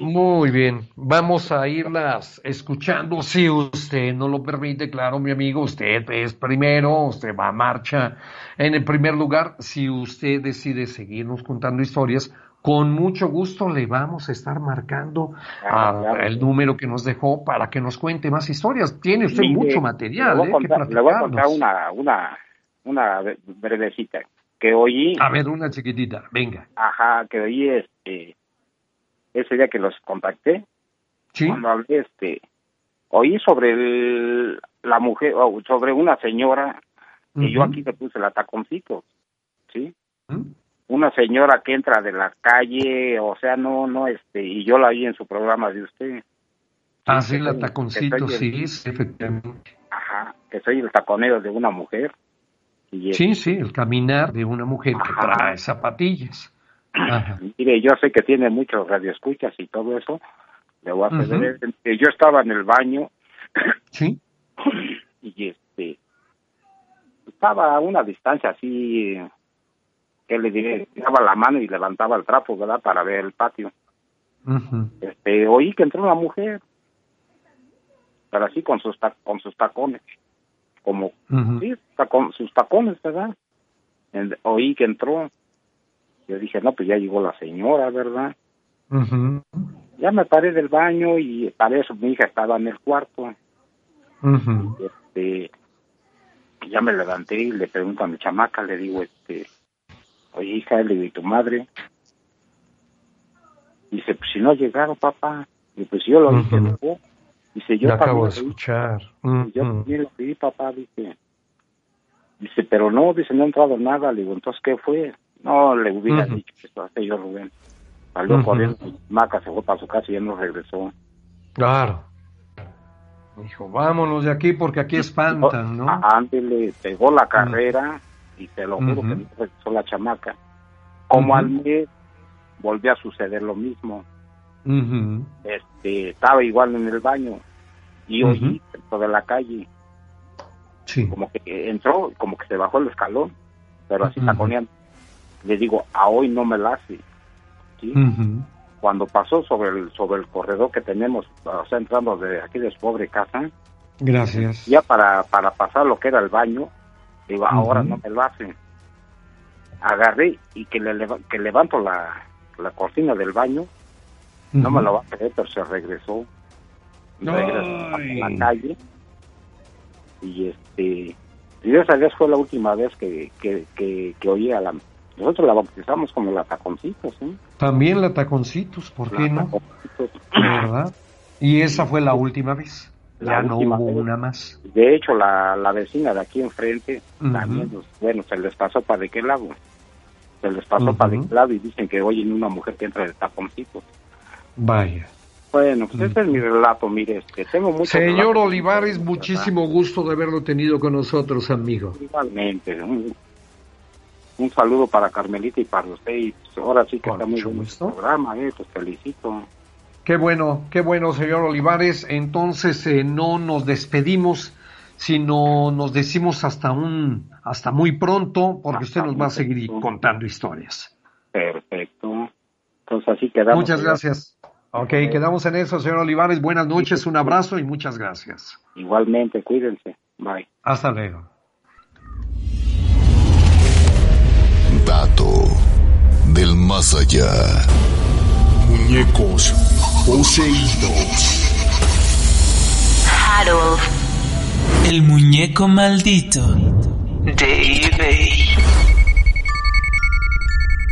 Muy bien. Vamos a irlas escuchando. Si usted no lo permite, claro, mi amigo, usted es primero, usted va a marcha en el primer lugar. Si usted decide seguirnos contando historias, con mucho gusto le vamos a estar marcando ah, el número que nos dejó para que nos cuente más historias. Tiene usted mucho material. Le voy, a ¿eh? contar, una, una, una brevecita que oí. A ver, una chiquitita, venga. Ajá, que oí este, ese día que los contacté. Sí. Cuando hablé, este, oí sobre la mujer, sobre una señora, y yo aquí le puse la taconcito, ¿sí? ¿Mm? Una señora que entra de la calle, o sea, no, no, este, y yo la vi en su programa de usted. Ah, sí, la taconcito, sí, efectivamente. Ajá, que soy el taconero de una mujer. Y sí, sí, el caminar de una mujer que trae zapatillas. Ajá. Mire, yo sé que tiene muchos radioescuchas y todo eso, le voy a hacer Yo estaba en el baño. Sí. <clears throat> Y este. Estaba a una distancia así. Que le? Daba la mano y levantaba el trapo, ¿verdad? Para ver el patio. Este, oí que entró una mujer. Pero así con sus, con sus tacones. Como. Sí, con sus tacones, ¿verdad? oí que entró. Yo dije, no, pues ya llegó la señora, ¿verdad? ya me paré del baño y para eso mi hija estaba en el cuarto. este, ya me levanté y le pregunto a mi chamaca, le digo, este, oye hija, le digo, ¿y tu madre? Dice, pues si no ha llegado, papá. Y pues yo lo dije, no. Dice, yo acabo de escuchar. Yo también lo vi, papá, dice. Dice, pero no, dice, no ha entrado nada. Le digo, entonces, ¿qué fue? No, le hubiera dicho que esto hace yo, Rubén. Salió corriendo, Maca se fue para su casa y ya no regresó. Claro. Dijo, vámonos de aquí porque aquí espantan, ¿no? Antes le pegó la carrera y te lo juro que regresó la chamaca. Como al mes volvió a suceder lo mismo. este Estaba igual en el baño y oí dentro de la calle. Sí. Como que entró, como que se bajó el escalón, pero así taconeando. Le digo, a hoy no me la hace cuando pasó sobre el sobre el corredor que tenemos, o sea, entrando de aquí de su pobre casa. Gracias. Ya para, para pasar lo que era el baño, digo, ahora no me lo hacen. Agarré y que, le, que levanto la, la cortina del baño, no me lo va a creer, pero se regresó. Regresó a la calle. Y este, esa vez fue la última vez que, que, que, que oí a la, nosotros la bautizamos como la Taconcitos, ¿eh? También la Taconcitos, ¿por qué no? ¿Verdad? Y esa fue la última vez. Ya no hubo una más. De hecho, la, la vecina de aquí enfrente, también, pues, bueno, se les pasó para de qué lado. Se les pasó para de qué lado y dicen que oyen una mujer que entra de taconcitos. Vaya. Bueno, pues ese es mi relato, mire, este, tengo mucho Señor Olivares, muchísimo gusto de haberlo tenido con nosotros, amigo. Igualmente, un saludo para Carmelita y para usted. Y pues, ahora sí que está muy bien el programa, eh, pues felicito. Qué bueno, qué bueno, señor Olivares. Entonces eh, no nos despedimos, sino nos decimos hasta un, hasta muy pronto, porque usted nos va a seguir contando historias. Perfecto. Entonces así quedamos. Muchas gracias. Ok, quedamos en eso, señor Olivares. Buenas noches, un abrazo y muchas gracias. Igualmente, cuídense. Bye. Hasta luego. dato del más allá. Muñecos poseídos. Harold. El muñeco maldito de eBay.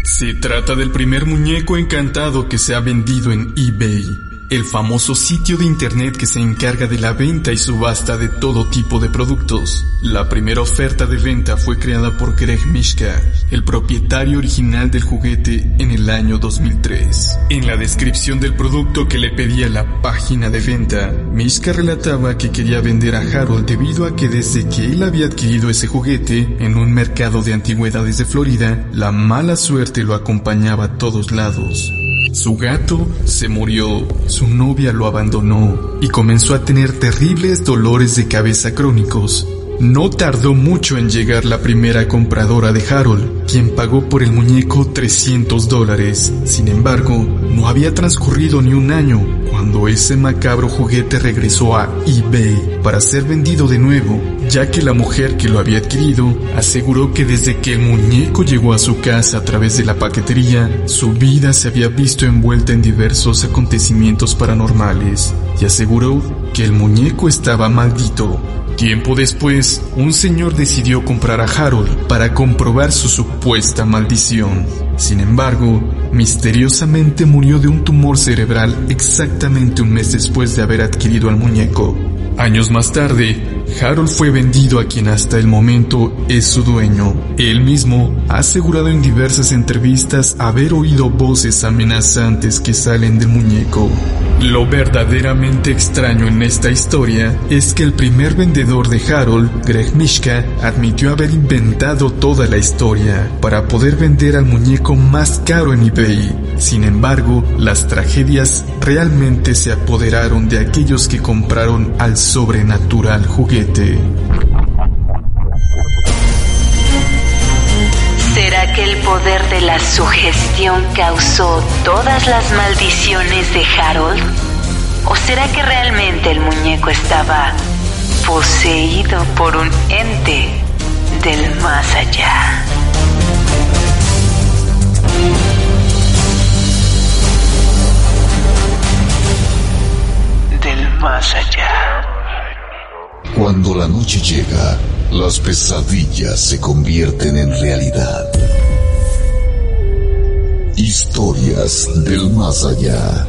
Se trata del primer muñeco encantado que se ha vendido en eBay el famoso sitio de internet que se encarga de la venta y subasta de todo tipo de productos. La primera oferta de venta fue creada por Greg Mishka, el propietario original del juguete en el año 2003. En la descripción del producto que le pedía la página de venta, Mishka relataba que quería vender a Harold debido a que desde que él había adquirido ese juguete en un mercado de antigüedades de Florida, la mala suerte lo acompañaba a todos lados. Su gato se murió, su novia lo abandonó y comenzó a tener terribles dolores de cabeza crónicos. No tardó mucho en llegar la primera compradora de Harold, quien pagó por el muñeco 300 dólares. Sin embargo, no había transcurrido ni un año cuando ese macabro juguete regresó a eBay para ser vendido de nuevo, ya que la mujer que lo había adquirido aseguró que desde que el muñeco llegó a su casa a través de la paquetería, su vida se había visto envuelta en diversos acontecimientos paranormales y aseguró que el muñeco estaba maldito. Tiempo después, un señor decidió comprar a Harold para comprobar su supuesta maldición. Sin embargo, misteriosamente murió de un tumor cerebral exactamente un mes después de haber adquirido al muñeco. Años más tarde, Harold fue vendido a quien hasta el momento es su dueño. Él mismo ha asegurado en diversas entrevistas haber oído voces amenazantes que salen del muñeco. Lo verdaderamente extraño en esta historia es que el primer vendedor de Harold, Greg Mishka, admitió haber inventado toda la historia para poder vender al muñeco más caro en eBay. Sin embargo, las tragedias realmente se apoderaron de aquellos que compraron al sobrenatural juguete. ¿Será que el poder de la sugestión causó todas las maldiciones de Harold? ¿O será que realmente el muñeco estaba poseído por un ente del más allá? Del más allá. Cuando la noche llega, las pesadillas se convierten en realidad. Historias del más allá.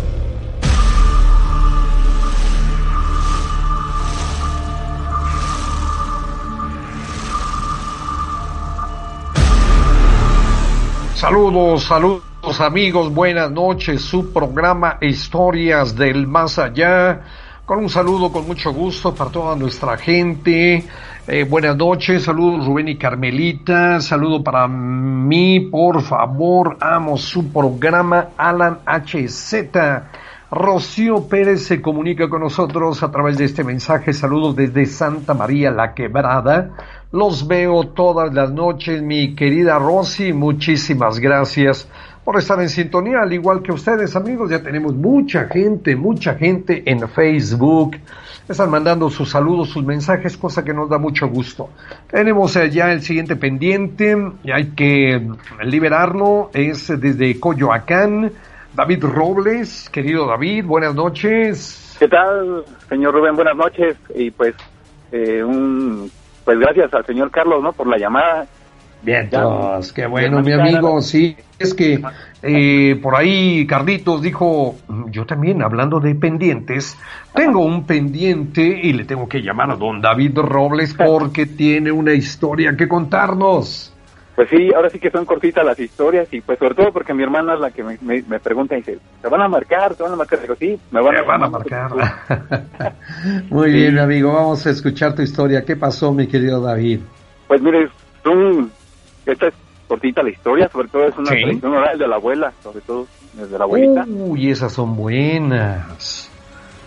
Saludos, saludos amigos, buenas noches, su programa Historias del Más Allá, con un saludo con mucho gusto para toda nuestra gente, eh, buenas noches, saludos Rubén y Carmelita, saludo para mí, por favor, amo su programa Alan HZ. Rocío Pérez se comunica con nosotros a través de este mensaje. Saludos desde Santa María la Quebrada. Los veo todas las noches, mi querida Rosy. Muchísimas gracias por estar en sintonía, al igual que ustedes, amigos. Ya tenemos mucha gente, mucha gente en Facebook. Están mandando sus saludos, sus mensajes, cosa que nos da mucho gusto. Tenemos ya el siguiente pendiente, y hay que liberarlo. Es desde Coyoacán. David Robles, querido David, buenas noches. ¿Qué tal, señor Rubén? Buenas noches y pues eh, un pues gracias al señor Carlos, ¿no? Por la llamada. Bien, qué bueno, mi amigo. Sí, es que eh, por ahí Carlitos dijo, yo también, hablando de pendientes, tengo un pendiente y le tengo que llamar a don David Robles <laughs> porque tiene una historia que contarnos. Pues sí, ahora sí que son cortitas las historias y pues sobre todo porque mi hermana es la que me, pregunta y dice, ¿te van a marcar? ¿Te van a marcar? Digo, sí, me van, a, marcar. <laughs> <laughs> Muy bien, amigo, vamos a escuchar tu historia. ¿Qué pasó, mi querido David? Pues mire, esta es cortita la historia, sobre todo es una tradición oral de la abuela, sobre todo desde la abuelita. Uy, esas son buenas.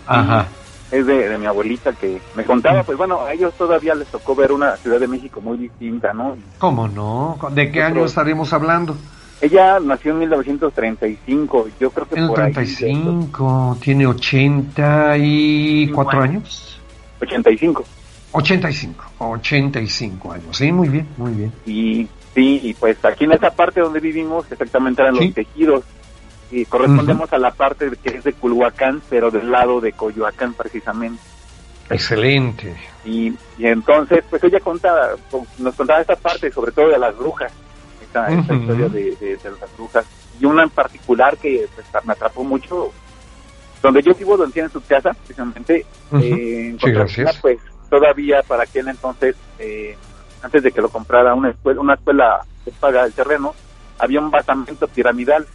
Ajá es de, mi abuelita que me contaba, pues bueno, a ellos todavía les tocó ver una Ciudad de México muy distinta, ¿no? ¿Cómo no? ¿De qué año estaremos hablando? Ella nació en 1935, yo creo que en por 35, tiene 84 años. 85. 85, 85 años, sí, muy bien, muy bien. Y sí, y pues aquí en esa parte donde vivimos exactamente eran los tejidos. Y correspondemos a la parte que es de Culhuacán, pero del lado de Coyoacán precisamente. Excelente. Y, y entonces, pues ella contaba, nos contaba esta parte, sobre todo de las brujas, esta, historia de, las brujas, y una en particular que pues, me atrapó mucho, donde yo vivo, donde tiene su casa, precisamente, eh, pues todavía para aquel entonces, eh, antes de que lo comprara una escuela, una escuela que paga el terreno, había un basamento piramidal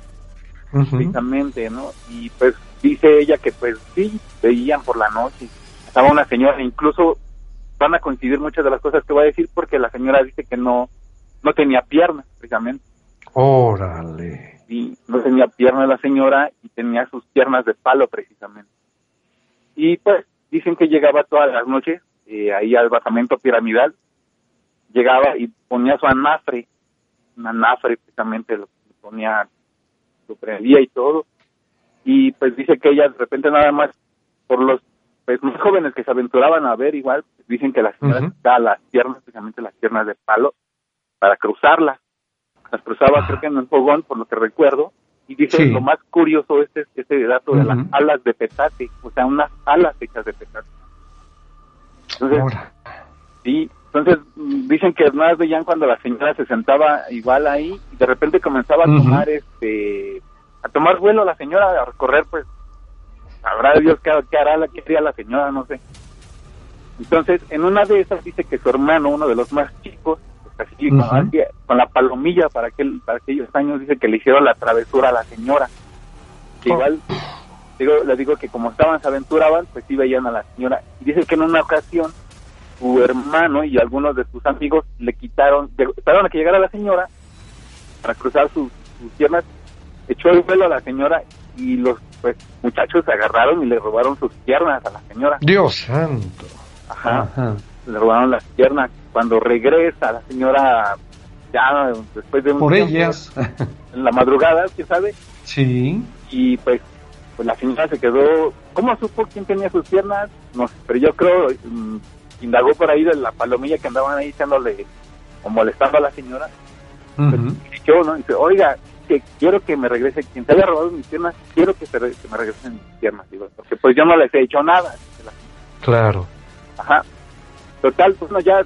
precisamente, ¿no? Y pues dice ella que pues sí, veían por la noche, estaba una señora, incluso van a coincidir muchas de las cosas que voy a decir porque la señora dice que no, no tenía piernas, precisamente. Órale. Sí, no tenía piernas la señora y tenía sus piernas de palo, precisamente. Y pues dicen que llegaba todas las noches eh, ahí al basamento piramidal, llegaba y ponía su anafre, un anafre precisamente lo ponía, lo prendía y todo, y pues dice que ella de repente nada más, por los pues más jóvenes que se aventuraban a ver igual, dicen que la señora da las piernas, especialmente las piernas de palo, para cruzarlas. Las cruzaba creo que en el fogón, por lo que recuerdo, y dice lo más curioso este, este dato de las alas de petate, o sea, unas alas hechas de petate. Entonces, sí, entonces mm, dicen que más veían cuando la señora se sentaba igual ahí y de repente comenzaba a tomar este a tomar vuelo la señora a recorrer pues sabrá Dios qué, hará la que haría la señora no sé. Entonces en una de esas dice que su hermano uno de los más chicos pues, así, con, la palomilla para aquel para aquellos años dice que le hicieron la travesura a la señora. Que oh. igual digo, le digo que como estaban se aventuraban pues sí veían a la señora. Y dice que en una ocasión su hermano y algunos de sus amigos le quitaron, esperaron a que llegara la señora para cruzar sus, piernas, echó el vuelo a la señora y los pues muchachos se agarraron y le robaron sus piernas a la señora. Dios santo. Ajá. Le robaron las piernas. Cuando regresa la señora ya después de un por ellas <laughs> en la madrugada, ¿quién sabe? Sí. Y pues pues la señora se quedó, ¿cómo supo quién tenía sus piernas? No sé, pero yo creo mm, indagó por ahí de la palomilla que andaban ahí echándole o molestando a la señora. yo, ¿no? Dice, oiga, que quiero que me regrese, quien te haya robado mis piernas, quiero que, me regresen mis piernas, digo, porque pues yo no les he hecho nada. Claro. Ajá. Total, pues no, ya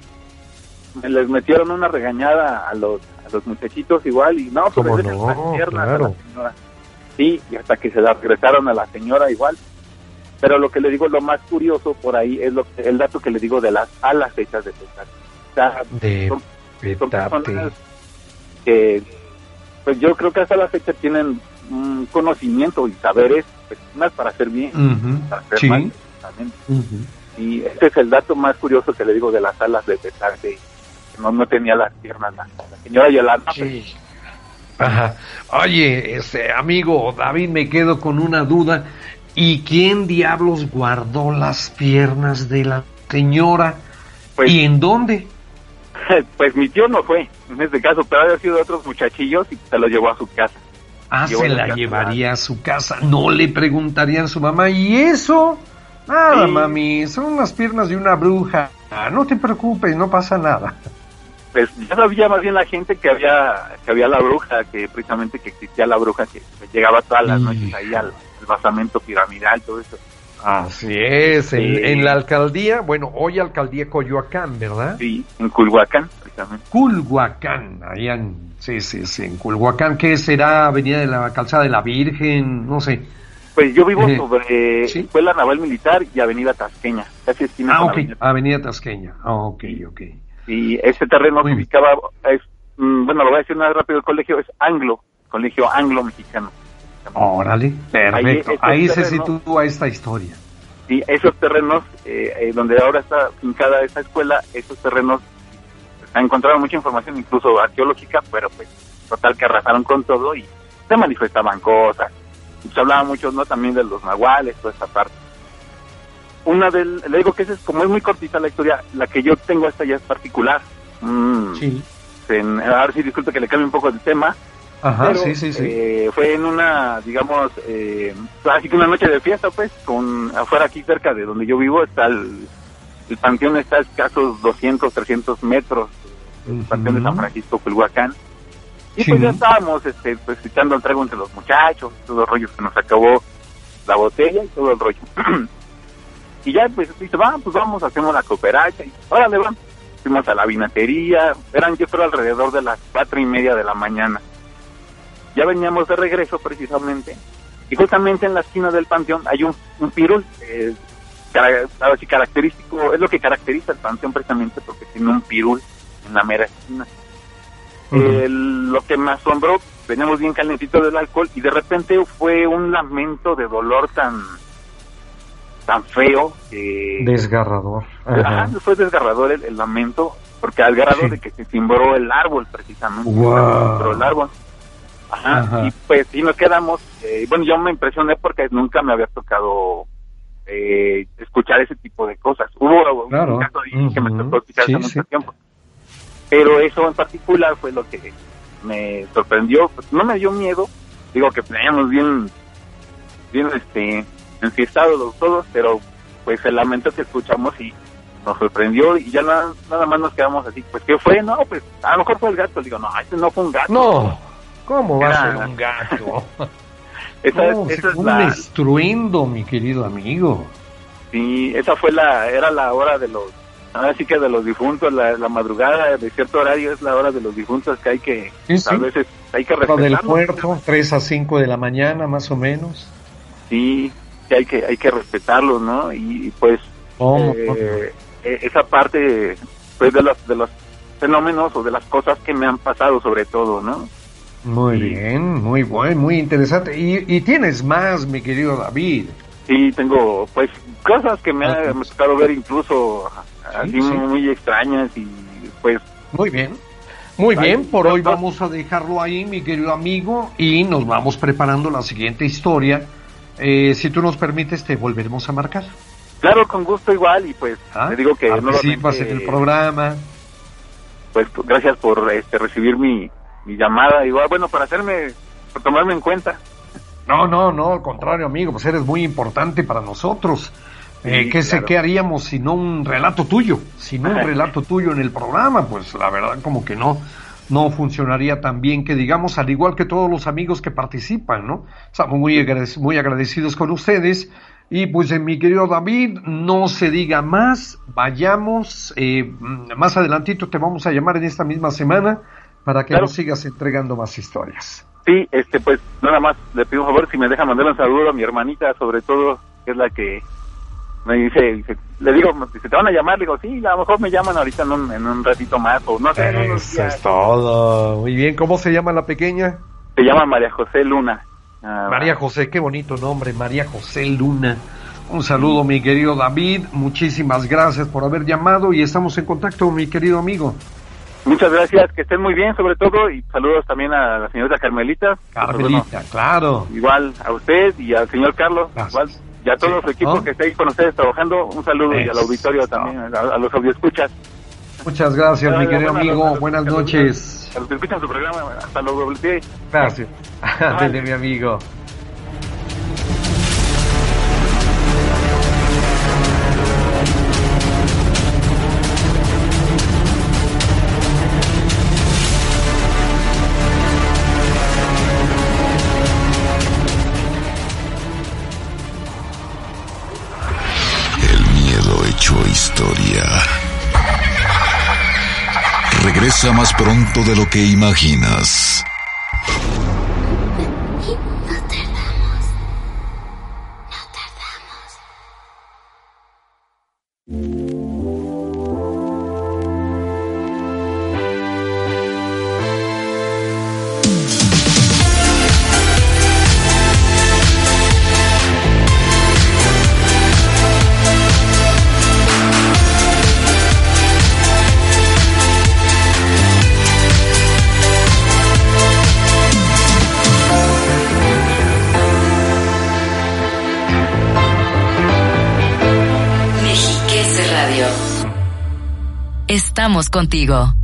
me les metieron una regañada a los, a los muchachitos igual y no, pues no? las piernas a la señora. Sí, y hasta que se la regresaron a la señora igual. Pero lo que le digo, lo más curioso por ahí es lo el dato que le digo de las alas hechas de petate. O sea, de son, petate. que, pues yo creo que hasta la fecha tienen un conocimiento y saberes pues, para hacer bien, para hacer mal también. Y ese es el dato más curioso que le digo de las alas de petate. No, no tenía las piernas la, señora Yolanda. Sí. Ajá. Oye, este amigo David, me quedo con una duda. ¿Y quién diablos guardó las piernas de la señora? Pues, ¿Y en dónde? <laughs> Pues mi tío no fue, en este caso, pero había sido de otros muchachillos y se lo llevó a su casa. Ah, se la llevaría a su casa. No le preguntarían a su mamá, ¿y eso? Nada, mami, son las piernas de una bruja. No te preocupes, no pasa nada. Pues ya sabía más bien la gente que había que había la bruja, que precisamente que existía la bruja que llegaba todas las noches ahí al, basamento piramidal, todo eso. Así es, en, la alcaldía, bueno, hoy alcaldía Coyoacán, ¿verdad? Sí, en Culhuacán, precisamente. Culhuacán, allá en, sí, sí, sí, en Culhuacán, ¿qué será Avenida de la Calzada de la Virgen? No sé. Pues yo vivo eh, sobre Escuela Naval Militar y Avenida Tasqueña, casi esquina Ah, ok, Avenida. Tasqueña, ah, ok, ok. Y este terreno se ubicaba, es, mm, bueno, lo voy a decir más rápido, el colegio es Anglo, Colegio Anglo Mexicano. Órale, perfecto. Ahí, se sitúa esta historia. Sí, esos terrenos, eh, eh, donde ahora está fincada esa escuela, esos terrenos se han encontrado mucha información, incluso arqueológica, pero pues total que arrasaron con todo y se manifestaban cosas. Se hablaba mucho, ¿no? También de los nahuales, toda esa parte. Una del, le digo que esa es como es muy cortita la historia, la que yo tengo esta ya es particular. Mm, sí. a ver si disculpe que le cambie un poco el tema. Ajá, sí, sí, sí. Eh, fue en una, digamos, eh, así que una noche de fiesta, pues, con afuera aquí cerca de donde yo vivo está el, el panteón está a escasos 200, 300 metros, el panteón de San Francisco, Culhuacán. Y pues ya estábamos, este, pues, echando el trago entre los muchachos, todo el rollo que nos acabó la botella y todo el rollo. <clears throat> y ya, pues, dice, va, pues vamos, hacemos la cooperacha, y órale, van. Fuimos a la vinatería, eran yo creo alrededor de las cuatro y media de la mañana ya veníamos de regreso precisamente, y justamente en la esquina del panteón hay un, un pirul, eh, característico, es lo que caracteriza el panteón precisamente porque tiene un pirul en la mera esquina. lo que me asombró, veníamos bien calentitos del alcohol y de repente fue un lamento de dolor tan tan feo que... Desgarrador. fue desgarrador el, lamento, porque al grado de que se cimbró el árbol precisamente. El árbol. Ajá, y pues sí nos quedamos, eh, bueno, yo me impresioné porque nunca me había tocado eh, escuchar ese tipo de cosas. Hubo un caso ahí que me tocó escuchar hace mucho tiempo. Pero eso en particular fue lo que me sorprendió. Pues, no me dio miedo. Digo que teníamos bien, bien este, enfiestados todos, pero pues el lamento que escuchamos y nos sorprendió y ya nada, nada más nos quedamos así, pues ¿qué fue? No, pues a lo mejor fue el gato. Digo, no, este no fue un gato. No, ¿cómo va a ser un gato? <laughs> esa, es un estruendo, mi querido amigo. Sí, esa fue la, era la hora de los, ahora sí que de los difuntos, la, madrugada de cierto horario es la hora de los difuntos que hay que, a veces hay que respetar. del puerto, 3 a 5 de la mañana más o menos. Sí, que hay que, hay que respetarlos, ¿no? Y, pues eh, e, esa parte pues de los, de los fenómenos o de las cosas que me han pasado sobre todo, ¿no? Muy bien, muy bueno, muy interesante. Y, y, tienes más, mi querido David. Sí, tengo pues cosas que me, ha, tocado ver incluso así muy extrañas y pues... Muy bien. Muy bien, por hoy vamos a dejarlo ahí, mi querido amigo, y nos vamos preparando la siguiente historia. Eh, si tú nos permites, te volveremos a marcar. Claro, con gusto igual, y pues ah, te digo que... Participas en el programa. Pues gracias por este, recibir mi, mi llamada, igual, bueno, para hacerme, por tomarme en cuenta. No, no, no, al contrario, amigo, pues eres muy importante para nosotros. Eh, ¿qué, sé, ¿Qué haríamos si no un relato tuyo? Si no un <laughs> relato tuyo en el programa, pues la verdad como que no, no funcionaría tan bien que digamos, al igual que todos los amigos que participan, ¿no? Estamos muy, muy agradecidos con ustedes. Y pues en mi querido David, no se diga más, vayamos, eh, más adelantito te vamos a llamar en esta misma semana para que nos sigas entregando más historias. Sí, este, pues nada más le pido un favor si me deja mandar un saludo a mi hermanita, sobre todo, que es la que me dice, le digo, si te van a llamar, le digo, sí, a lo mejor me llaman ahorita en un, en un ratito más, o no sé. Eso es todo. Muy bien, ¿cómo se llama la pequeña? Se llama María José Luna. Ah, María José, qué bonito nombre, María José Luna. Un saludo, mi querido David. Muchísimas gracias por haber llamado y estamos en contacto, mi querido amigo. Muchas gracias, que estén muy bien sobre todo y saludos también a la señorita Carmelita. Carmelita, claro. Igual a usted y al señor Carlos, igual y a todo su equipo que estáis con ustedes trabajando, un saludo y al auditorio también, a, los audioscuchas. Muchas gracias, mi querido amigo. Buenas noches. A los que escuchan su programa, hasta luego. Gracias. <laughs> Dile, mi amigo. Más pronto de lo que imaginas. Contigo.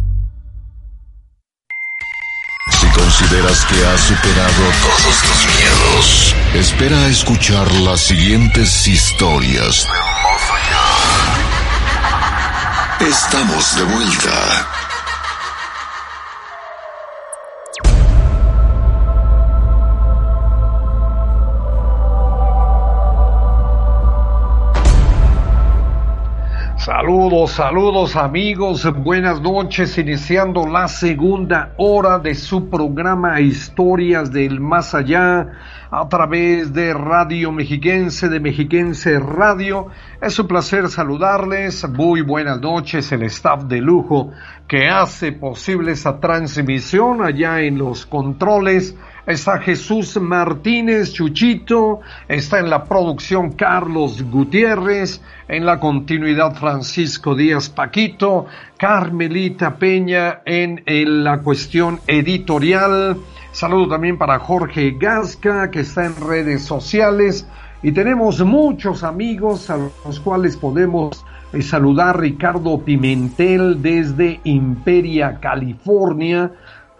Si consideras que has superado todos tus miedos, espera a escuchar las siguientes historias. Estamos de vuelta. Saludos, saludos amigos, buenas noches, iniciando la segunda hora de su programa Historias del Más Allá a través de Radio Mexiquense, de Mexiquense Radio. Es un placer saludarles, muy buenas noches, el staff de lujo que hace posible esa transmisión allá en los controles está Jesús Martínez Chuchito, está en la producción Carlos Gutiérrez, en la continuidad Francisco Díaz Paquito, Carmelita Peña en, la cuestión editorial. Saludo también para Jorge Gasca, que está en redes sociales. Y tenemos muchos amigos a los cuales podemos saludar. Ricardo Pimentel desde Imperia, California.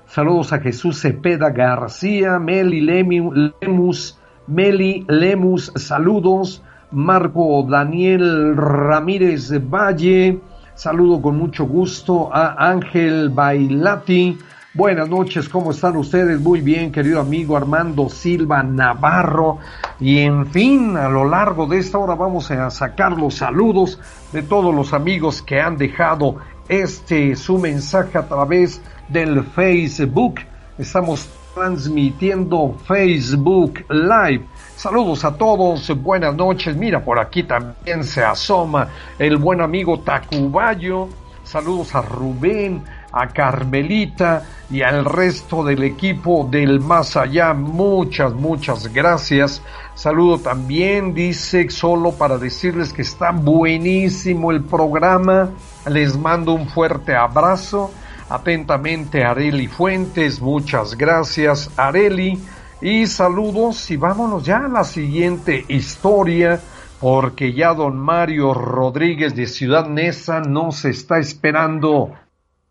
Saludos a Jesús Cepeda García, Meli Lemus, Meli Lemus, saludos. Marco Daniel Ramírez Valle, saludo con mucho gusto a Ángel Bailati. Buenas noches, ¿cómo están ustedes? Muy bien, querido amigo Armando Silva Navarro. Y en fin, a lo largo de esta hora vamos a sacar los saludos de todos los amigos que han dejado este su mensaje a través del Facebook. Estamos transmitiendo Facebook Live. Saludos a todos, buenas noches. Mira, por aquí también se asoma el buen amigo Tacubayo. Saludos a Rubén, a Carmelita y al resto del equipo del Más Allá. Muchas, muchas gracias. Saludo también, dice, solo para decirles que está buenísimo el programa. Les mando un fuerte abrazo. Atentamente, Areli Fuentes. Muchas gracias, Areli. Y saludos y vámonos ya a la siguiente historia porque ya don Mario Rodríguez de Ciudad Neza nos está esperando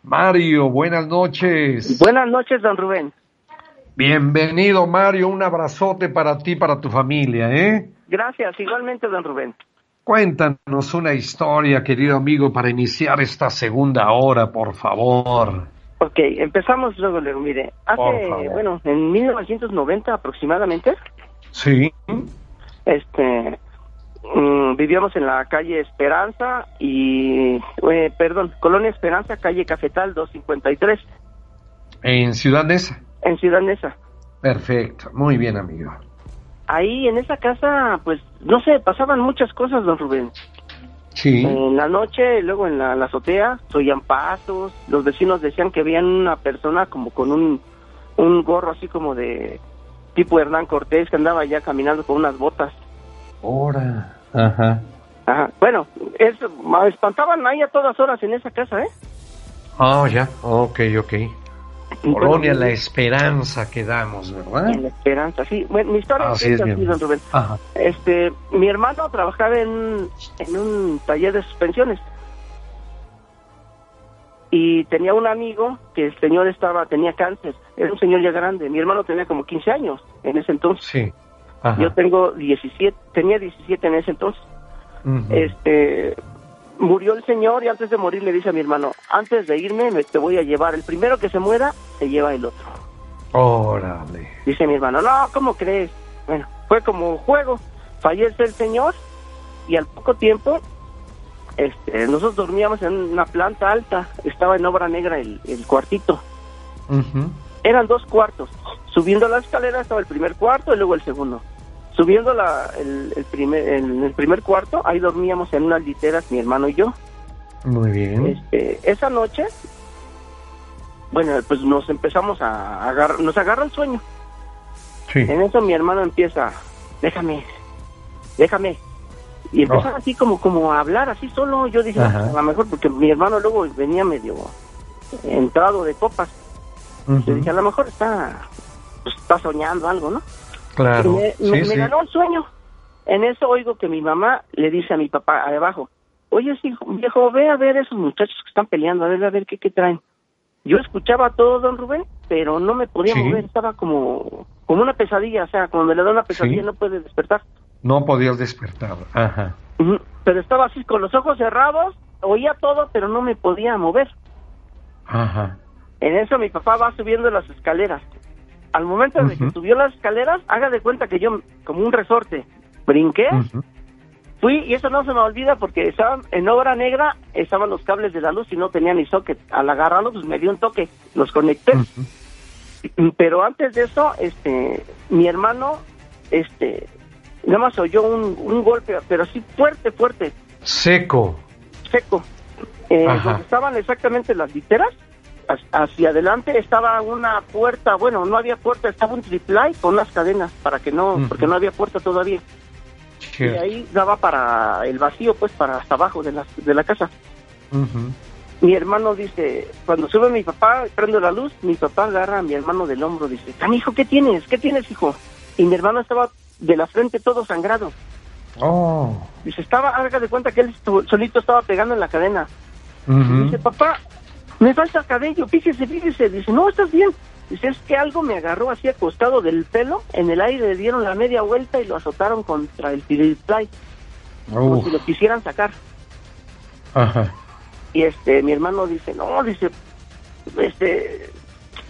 Mario, buenas noches. Buenas noches, don Rubén. Bienvenido, Mario. Un abrazote para ti, para tu familia, ¿eh? Gracias, igualmente, don Rubén. Cuéntanos una historia, querido amigo, para iniciar esta segunda hora, por favor. Ok, empezamos luego, luego. Mire, hace, bueno, en 1990 aproximadamente. Sí. Este, Mm, vivíamos en la calle Esperanza y, eh, perdón, Colonia Esperanza, calle Cafetal 253. ¿En Ciudad Neza? En Ciudad Neza. Perfecto, muy bien, amigo. Ahí en esa casa, pues, no sé, pasaban muchas cosas, don Rubén. Sí. En la noche, luego en la, azotea, oían pasos, los vecinos decían que veían una persona como con un, un gorro así como de tipo Hernán Cortés que andaba ya caminando con unas botas. Ahora. Ajá. Ajá. Bueno, es, espantaban ahí a todas horas en esa casa, ¿eh? Oh, ya. Ok, ok. Colonia La Esperanza que damos, ¿verdad? La Esperanza, sí. Bueno, mi historia así es, así, don Rubén. Ajá. Este, mi hermano trabajaba en, en un taller de suspensiones. Y tenía un amigo que el señor estaba, tenía cáncer. Era un señor ya grande. Mi hermano tenía como 15 años en ese entonces. Sí. Yo tengo 17, tenía 17 en ese entonces. Este murió el señor y antes de morir le dice a mi hermano, antes de irme me te voy a llevar, el primero que se muera se lleva el otro. Órale. Dice mi hermano, no, ¿cómo crees? Bueno, fue como juego. Fallece el señor y al poco tiempo este, nosotros dormíamos en una planta alta, estaba en obra negra el, cuartito. Eran dos cuartos. Subiendo la escalera estaba el primer cuarto y luego el segundo. Subiendo la, el, primer, en el primer cuarto, ahí dormíamos en unas literas mi hermano y yo. Muy bien. Este, esa noche, bueno, pues nos empezamos a agarrar, nos agarra el sueño. Sí. En eso mi hermano empieza, déjame, déjame. Y empieza así como, como a hablar, así solo. Yo dije, a lo mejor, porque mi hermano luego venía medio entrado de copas. Yo dije, a lo mejor está, pues, está soñando algo, ¿no? Claro. me, ganó el sueño. En eso oigo que mi mamá le dice a mi papá abajo, oye, hijo, viejo, ve a ver esos muchachos que están peleando, a ver, a ver qué, qué traen. Yo escuchaba todo, don Rubén, pero no me podía mover, estaba como, como una pesadilla, o sea, cuando le da una pesadilla no puede despertar. No podías despertar, ajá. Pero estaba así con los ojos cerrados, oía todo, pero no me podía mover. Ajá. En eso mi papá va subiendo las escaleras. Al momento de que subió las escaleras, haga de cuenta que yo, como un resorte, brinqué, fui, y eso no se me olvida porque estaba en obra negra, estaban los cables de la luz y no tenía ni socket. Al agarrarlo, pues me dio un toque, los conecté. Pero antes de eso, este, mi hermano, este, nada más oyó un, un golpe, pero así fuerte, fuerte. Seco. Seco. Eh, donde estaban exactamente las literas, hacia adelante estaba una puerta, bueno, no había puerta, estaba un triplay con unas cadenas para que no, porque no había puerta todavía. Y ahí daba para el vacío, pues para hasta abajo de la, de la casa. Mi hermano dice, cuando sube mi papá, prendo la luz, mi papá agarra a mi hermano del hombro, dice, hijo, ¿qué tienes? ¿Qué tienes, hijo? Y mi hermano estaba de la frente todo sangrado. Oh. Dice, estaba, haga de cuenta que él solito estaba pegando en la cadena. Dice, papá, me falta cabello, fíjese, fíjese. Dice, no, estás bien. Dice, es que algo me agarró así acostado del pelo, en el aire le dieron la media vuelta y lo azotaron contra el play. Como si lo quisieran sacar. Ajá. Y este, mi hermano dice, no, dice, este,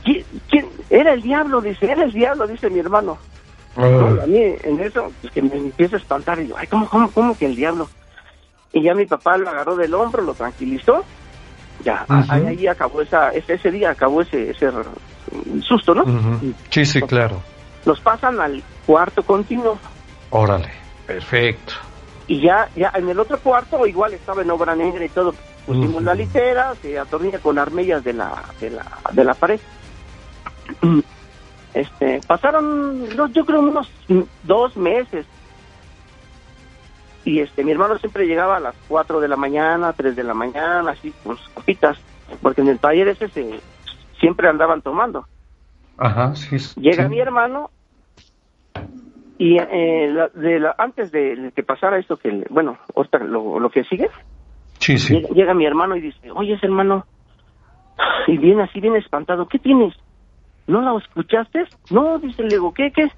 ¿quién, Era el diablo, dice, era el diablo, dice mi hermano. a mí en eso, pues que me empieza a espantar y yo, ay, ¿cómo, cómo, cómo que el diablo? Y ya mi papá lo agarró del hombro, lo tranquilizó. Ya, ahí, acabó esa, ese, ese, día acabó ese, ese susto, ¿no? Sí, sí, claro. Nos pasan al cuarto continuo. Órale, perfecto. Y ya, ya en el otro cuarto igual estaba en obra negra y todo. Pusimos la litera, se atornilla con armellas de la, de la, de la pared. <clears throat> Este, pasaron, yo creo, unos dos meses y este mi hermano siempre llegaba a las 4 de la mañana, 3 de la mañana, así con sus copitas, porque en el taller ese se, siempre andaban tomando. Ajá, sí. Llega mi hermano y eh, de la, antes de que pasara esto, que bueno, lo, lo que sigue, sí, sí. Llega, mi hermano y dice, oye, ese hermano, y viene así, bien espantado, ¿qué tienes? ¿No la escuchaste? No, dice, le digo, ¿qué, qué?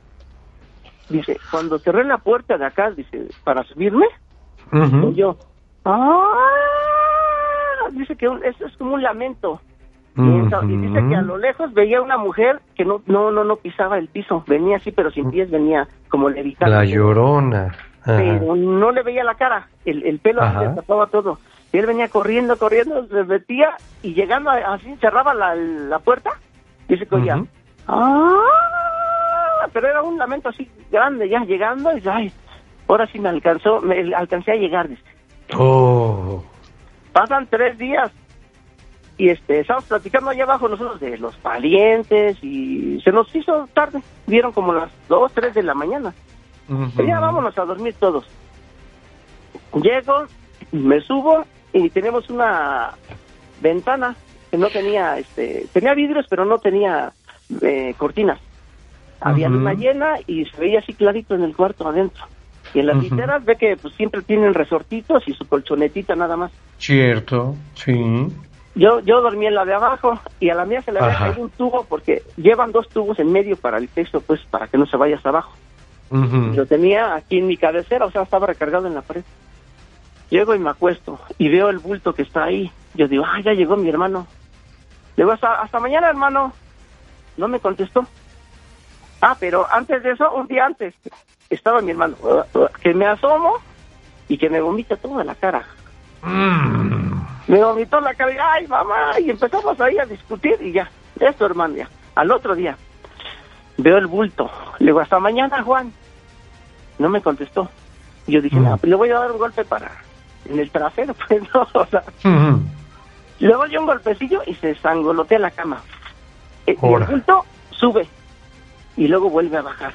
Dice, cuando cerré la puerta de acá, dice, para subirme, y yo, ¡ah! Dice que eso es como un lamento. y, dice que a lo lejos veía una mujer que no, no, no, no pisaba el piso. Venía así, pero sin pies, venía como levitando. La llorona. Pero no le veía la cara, el, el pelo le tapaba todo. Y él venía corriendo, corriendo, se metía y llegando así, cerraba la, la puerta. Dice que oía, ¡ah! Pero era un lamento así grande ya llegando y ay, ahora sí me alcanzó, me alcancé a llegar, dice. Oh. Pasan tres días y este, estamos platicando allá abajo nosotros de los parientes y se nos hizo tarde, vieron como las dos, tres de la mañana. ya vámonos a dormir todos. Llego, me subo y tenemos una ventana que no tenía, este, tenía vidrios pero no tenía eh, cortinas. Había luna llena y se veía así clarito en el cuarto adentro. Y en las literas ve que pues siempre tienen resortitos y su colchonetita nada más. Cierto, sí. Yo yo dormí en la de abajo y a la mía se le había caído un tubo porque llevan dos tubos en medio para el texto, pues para que no se vaya hasta abajo. Lo tenía aquí en mi cabecera, o sea, estaba recargado en la pared. Llego y me acuesto y veo el bulto que está ahí. Yo digo, ah, ya llegó mi hermano. Le digo, hasta, hasta mañana, hermano. No me contestó. Ah, pero antes de eso, un día antes, estaba mi hermano, que me asomo y que me vomita toda la cara. Mm. Me vomitó la cara y, ay, mamá, y empezamos ahí a discutir y ya, esto, hermano, ya. Al otro día, veo el bulto. Le digo, hasta mañana, Juan. No me contestó. Yo dije, no, pues le voy a dar un golpe para en el trasero, <laughs> pues no, o sea. Luego dio un golpecillo y se sangolotea la cama. Eh, el bulto sube y luego vuelve a bajar.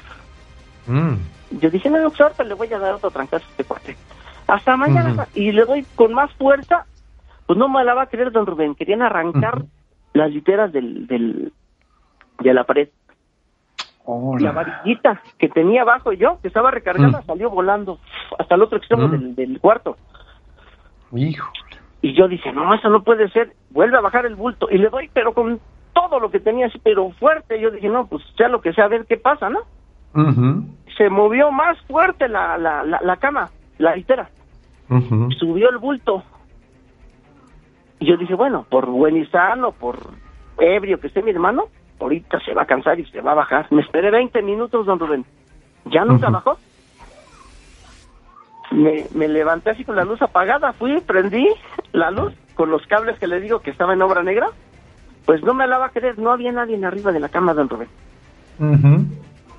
Mm. Yo dije, no, pues ahorita le voy a dar otro trancazo a este cuate. Hasta mañana. Y le doy con más fuerza. Pues no me la va a querer don Rubén. Querían arrancar las literas del, del, de la pared. La varillita que tenía abajo yo, que estaba recargada, mm. salió volando hasta el otro extremo mm. del, del, cuarto. Hijo. Y yo dije, no, eso no puede ser. Vuelve a bajar el bulto. Y le doy, pero con todo lo que tenía así, pero fuerte. Yo dije, no, pues sea lo que sea, a ver qué pasa, ¿no? Se movió más fuerte la, la, la, cama, la litera. Subió el bulto. Y yo dije, bueno, por buen y sano, por ebrio que esté mi hermano, ahorita se va a cansar y se va a bajar. Me esperé 20 minutos, don Rubén. Ya nunca bajó. Me, me levanté así con la luz apagada, fui, prendí la luz con los cables que le digo que estaba en obra negra pues no me la va a creer, no había nadie en arriba de la cama, don Rubén.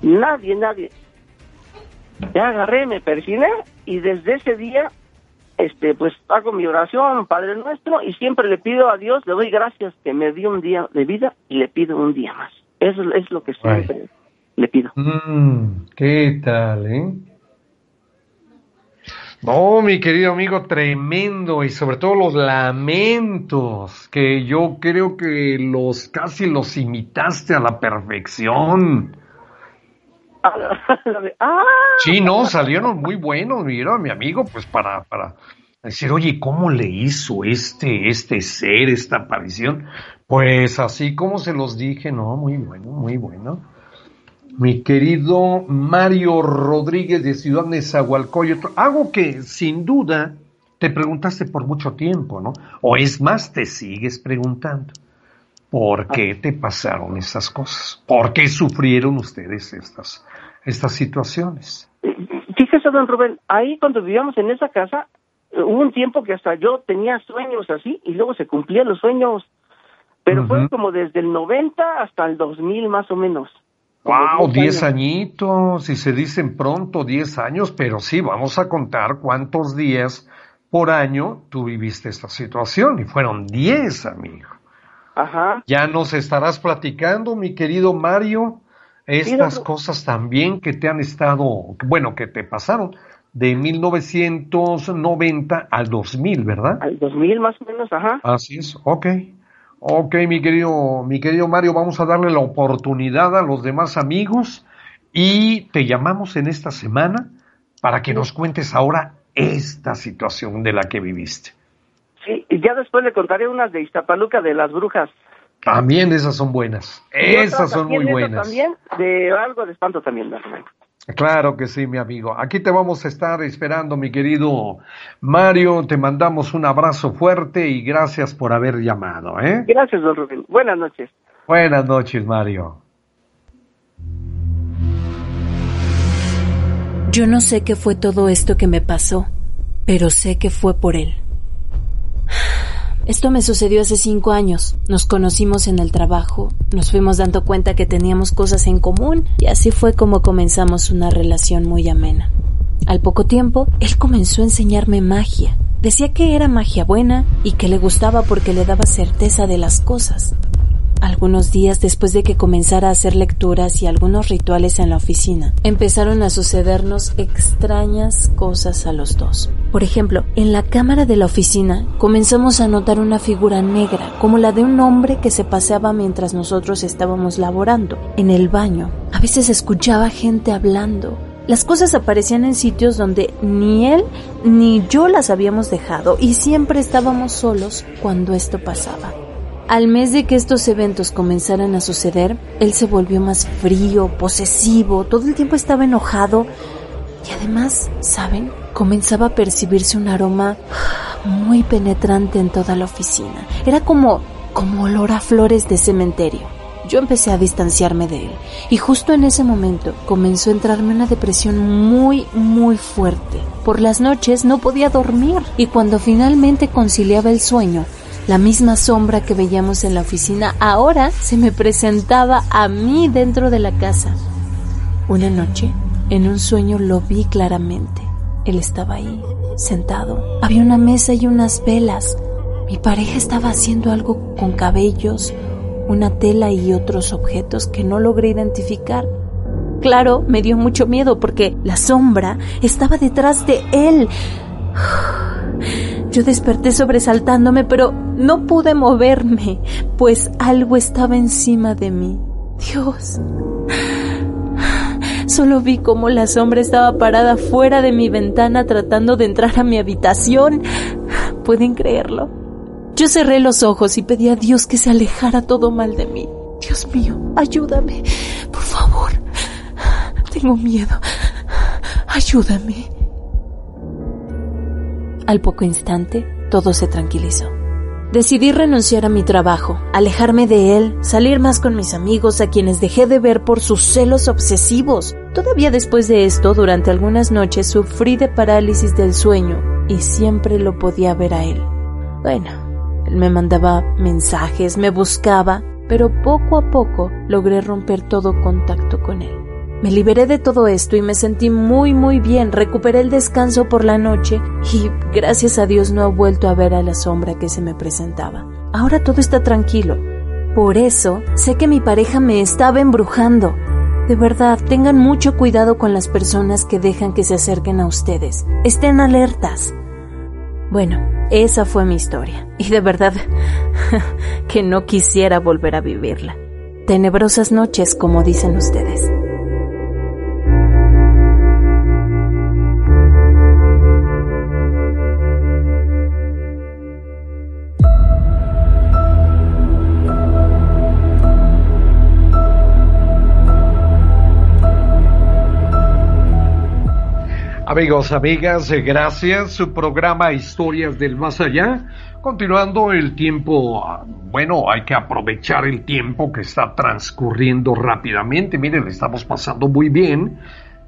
Nadie, nadie. Ya agarré, me persiné y desde ese día, este, pues hago mi oración, Padre Nuestro, y siempre le pido a Dios, le doy gracias que me dio un día de vida y le pido un día más. Eso es lo que siempre le pido. Mm, ¿Qué tal, eh? No, mi querido amigo, tremendo y sobre todo los lamentos que yo creo que los casi los imitaste a la perfección. ah. Sí, no, salieron muy buenos, mira, mi amigo, pues para, para decir, oye, ¿cómo le hizo este, este ser, esta aparición? Pues así como se los dije, no, muy bueno, muy bueno. Mi querido Mario Rodríguez de Ciudad Nezahualcóyotl, algo que sin duda te preguntaste por mucho tiempo, ¿no? O es más, te sigues preguntando. ¿Por qué te pasaron estas cosas? ¿Por qué sufrieron ustedes estas, estas situaciones? Fíjese, don Rubén, ahí cuando vivíamos en esa casa, eh, hubo un tiempo que hasta yo tenía sueños así y luego se cumplían los sueños, pero fue como desde el 90 hasta el 2000 más o menos. Wow, 10 añitos, y se dicen pronto 10 años, pero sí, vamos a contar cuántos días por año tú viviste esta situación, y fueron 10, amigo. Ajá. Ya nos estarás platicando, mi querido Mario, estas cosas también que te han estado, bueno, que te pasaron de 1990 al 2000, ¿verdad? Al 2000 más o menos, ajá. Así es, ok. Ok, mi querido, mi querido Mario, vamos a darle la oportunidad a los demás amigos y te llamamos en esta semana para que nos cuentes ahora esta situación de la que viviste. Sí, y ya después le contaré unas de Iztapaluca de las brujas. También esas son buenas. Esas son muy buenas. También de algo de espanto también. Claro que sí, mi amigo. Aquí te vamos a estar esperando, mi querido Mario. Te mandamos un abrazo fuerte y gracias por haber llamado. ¿eh? Gracias, don Rubén. Buenas noches. Buenas noches, Mario. Yo no sé qué fue todo esto que me pasó, pero sé que fue por él. Esto me sucedió hace cinco años. Nos conocimos en el trabajo, nos fuimos dando cuenta que teníamos cosas en común y así fue como comenzamos una relación muy amena. Al poco tiempo, él comenzó a enseñarme magia. Decía que era magia buena y que le gustaba porque le daba certeza de las cosas. Algunos días después de que comenzara a hacer lecturas y algunos rituales en la oficina, empezaron a sucedernos extrañas cosas a los dos. Por ejemplo, en la cámara de la oficina comenzamos a notar una figura negra, como la de un hombre que se paseaba mientras nosotros estábamos laborando. En el baño, a veces escuchaba gente hablando, las cosas aparecían en sitios donde ni él ni yo las habíamos dejado y siempre estábamos solos cuando esto pasaba. Al mes de que estos eventos comenzaran a suceder, él se volvió más frío, posesivo, todo el tiempo estaba enojado y además, ¿saben? Comenzaba a percibirse un aroma muy penetrante en toda la oficina. Era como, como olor a flores de cementerio. Yo empecé a distanciarme de él y justo en ese momento comenzó a entrarme una depresión muy, muy fuerte. Por las noches no podía dormir y cuando finalmente conciliaba el sueño, la misma sombra que veíamos en la oficina ahora se me presentaba a mí dentro de la casa. Una noche, en un sueño lo vi claramente. Él estaba ahí, sentado. Había una mesa y unas velas. Mi pareja estaba haciendo algo con cabellos, una tela y otros objetos que no logré identificar. Claro, me dio mucho miedo porque la sombra estaba detrás de él. <sighs> Yo desperté sobresaltándome, pero no pude moverme, pues algo estaba encima de mí. Dios. Solo vi cómo la sombra estaba parada fuera de mi ventana tratando de entrar a mi habitación. ¿Pueden creerlo? Yo cerré los ojos y pedí a Dios que se alejara todo mal de mí. Dios mío, ayúdame, por favor. Tengo miedo. Ayúdame. Al poco instante, todo se tranquilizó. Decidí renunciar a mi trabajo, alejarme de él, salir más con mis amigos a quienes dejé de ver por sus celos obsesivos. Todavía después de esto, durante algunas noches sufrí de parálisis del sueño y siempre lo podía ver a él. Bueno, él me mandaba mensajes, me buscaba, pero poco a poco logré romper todo contacto con él. Me liberé de todo esto y me sentí muy muy bien, recuperé el descanso por la noche y gracias a Dios no he vuelto a ver a la sombra que se me presentaba. Ahora todo está tranquilo. Por eso sé que mi pareja me estaba embrujando. De verdad, tengan mucho cuidado con las personas que dejan que se acerquen a ustedes. Estén alertas. Bueno, esa fue mi historia. Y de verdad <laughs> que no quisiera volver a vivirla. Tenebrosas noches, como dicen ustedes. Amigos, amigas, eh, gracias. Su programa Historias del Más Allá. Continuando el tiempo, ah, bueno, hay que aprovechar el tiempo que está transcurriendo rápidamente. Miren, le estamos pasando muy bien,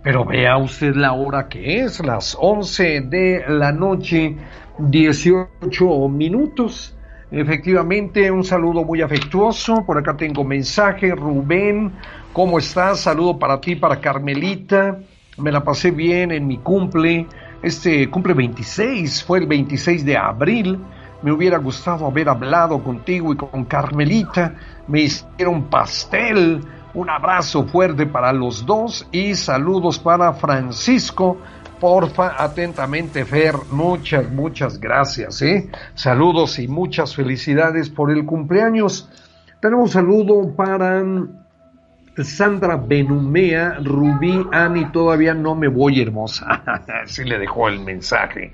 pero vea usted la hora que es, las 11 de la noche, 18 minutos. Efectivamente, un saludo muy afectuoso. Por acá tengo mensaje. Rubén, ¿cómo estás? Saludo para ti, para Carmelita. Me la pasé bien en mi cumple. Este cumple 26, fue el 26 de abril. Me hubiera gustado haber hablado contigo y con Carmelita. Me hicieron pastel. Un abrazo fuerte para los dos y saludos para Francisco Porfa, atentamente, Fer. Muchas, muchas gracias, ¿eh? Saludos y muchas felicidades por el cumpleaños. Tenemos saludo para Sandra Benumea, Rubí, Ani, todavía no me voy hermosa. <laughs> Así le dejó el mensaje.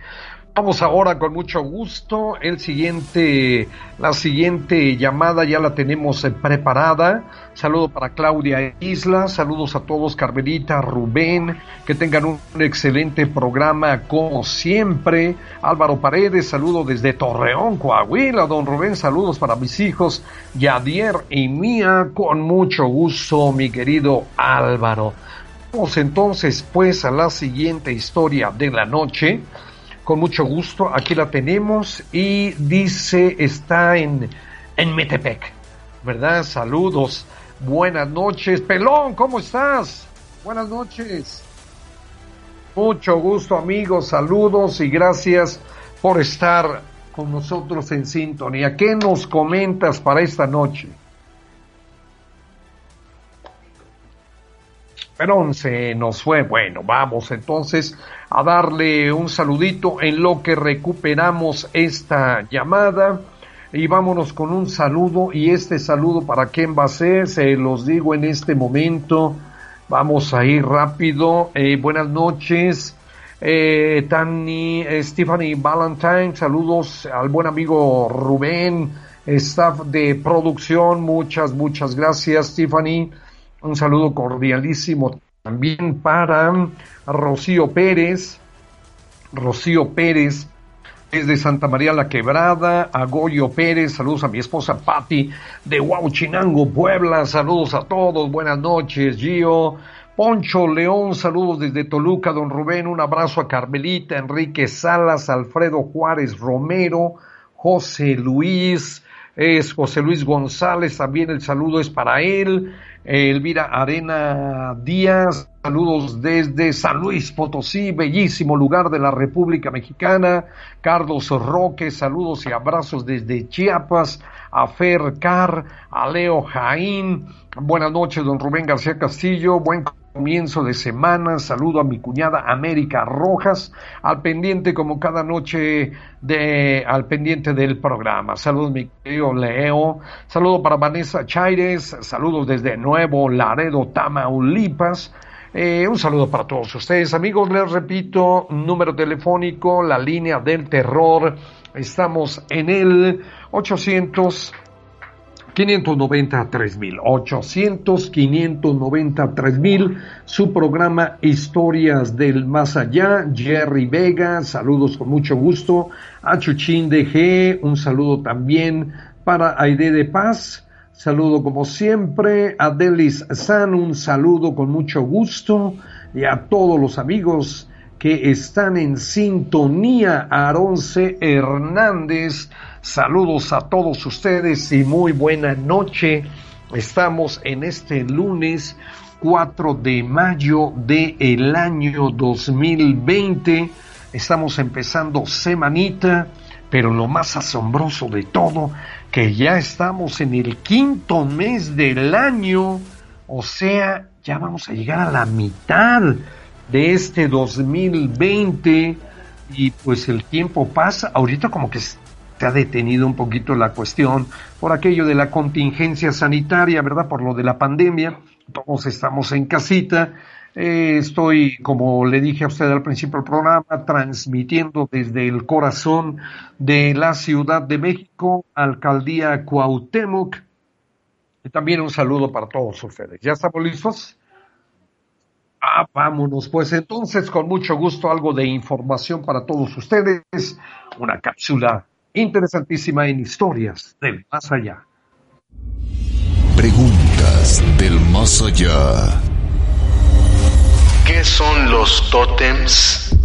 Vamos ahora con mucho gusto. El siguiente, la siguiente llamada ya la tenemos eh, preparada. Saludo para Claudia Isla, saludos a todos, Carmelita, Rubén, que tengan un excelente programa como siempre. Álvaro Paredes, saludo desde Torreón, Coahuila. Don Rubén, saludos para mis hijos, Yadier y Mía, con mucho gusto, mi querido Álvaro. Vamos entonces pues a la siguiente historia de la noche con mucho gusto, aquí la tenemos y dice, está en, en Metepec, ¿verdad? Saludos, buenas noches. Pelón, ¿cómo estás? Buenas noches. Mucho gusto amigos, saludos y gracias por estar con nosotros en sintonía. ¿Qué nos comentas para esta noche? Pero se nos fue. Bueno, vamos entonces a darle un saludito en lo que recuperamos esta llamada. Y vámonos con un saludo. Y este saludo para quién va a ser, se los digo en este momento. Vamos a ir rápido. Eh, buenas noches. Eh, Tani, eh, Stephanie Valentine, saludos al buen amigo Rubén, staff de producción, muchas, muchas gracias, Stephanie. Un saludo cordialísimo también para Rocío Pérez. Rocío Pérez desde Santa María la Quebrada, a Goyo Pérez, saludos a mi esposa Patti de Huauchinango, Puebla, saludos a todos, buenas noches, Gio. Poncho León, saludos desde Toluca, don Rubén, un abrazo a Carmelita, Enrique Salas, Alfredo Juárez Romero, José Luis, es José Luis González, también el saludo es para él, Elvira Arena Díaz, saludos desde San Luis Potosí, bellísimo lugar de la República Mexicana. Carlos Roque, saludos y abrazos desde Chiapas. A Fer Car, a Leo Jaín. Buenas noches, don Rubén García Castillo. Buen comienzo de semana. Saludo a mi cuñada América Rojas, al pendiente como cada noche de al pendiente del programa. Saludos mi querido Leo. Saludo para Vanessa Chaires. Saludos desde Nuevo Laredo, Tamaulipas. Eh, un saludo para todos ustedes, amigos. Les repito, número telefónico, la línea del terror. Estamos en el 800 593 mil, 800 593 mil, su programa Historias del Más Allá, Jerry Vega, saludos con mucho gusto, a Chuchín de G, un saludo también para Aide de Paz, saludo como siempre, a Delis San, un saludo con mucho gusto, y a todos los amigos que están en sintonía, Aronce Hernández, Saludos a todos ustedes y muy buena noche. Estamos en este lunes 4 de mayo del el año 2020. Estamos empezando semanita, pero lo más asombroso de todo, que ya estamos en el quinto mes del año, o sea, ya vamos a llegar a la mitad de este 2020 y pues el tiempo pasa, ahorita como que se ha detenido un poquito la cuestión por aquello de la contingencia sanitaria, ¿verdad? Por lo de la pandemia. Todos estamos en casita. Eh, estoy, como le dije a usted al principio del programa, transmitiendo desde el corazón de la Ciudad de México, Alcaldía Cuauhtémoc. Y también un saludo para todos ustedes. ¿Ya estamos listos? Ah, vámonos, pues entonces con mucho gusto algo de información para todos ustedes, una cápsula interesantísima en historias del más allá. Preguntas del más allá. ¿Qué son los tótems?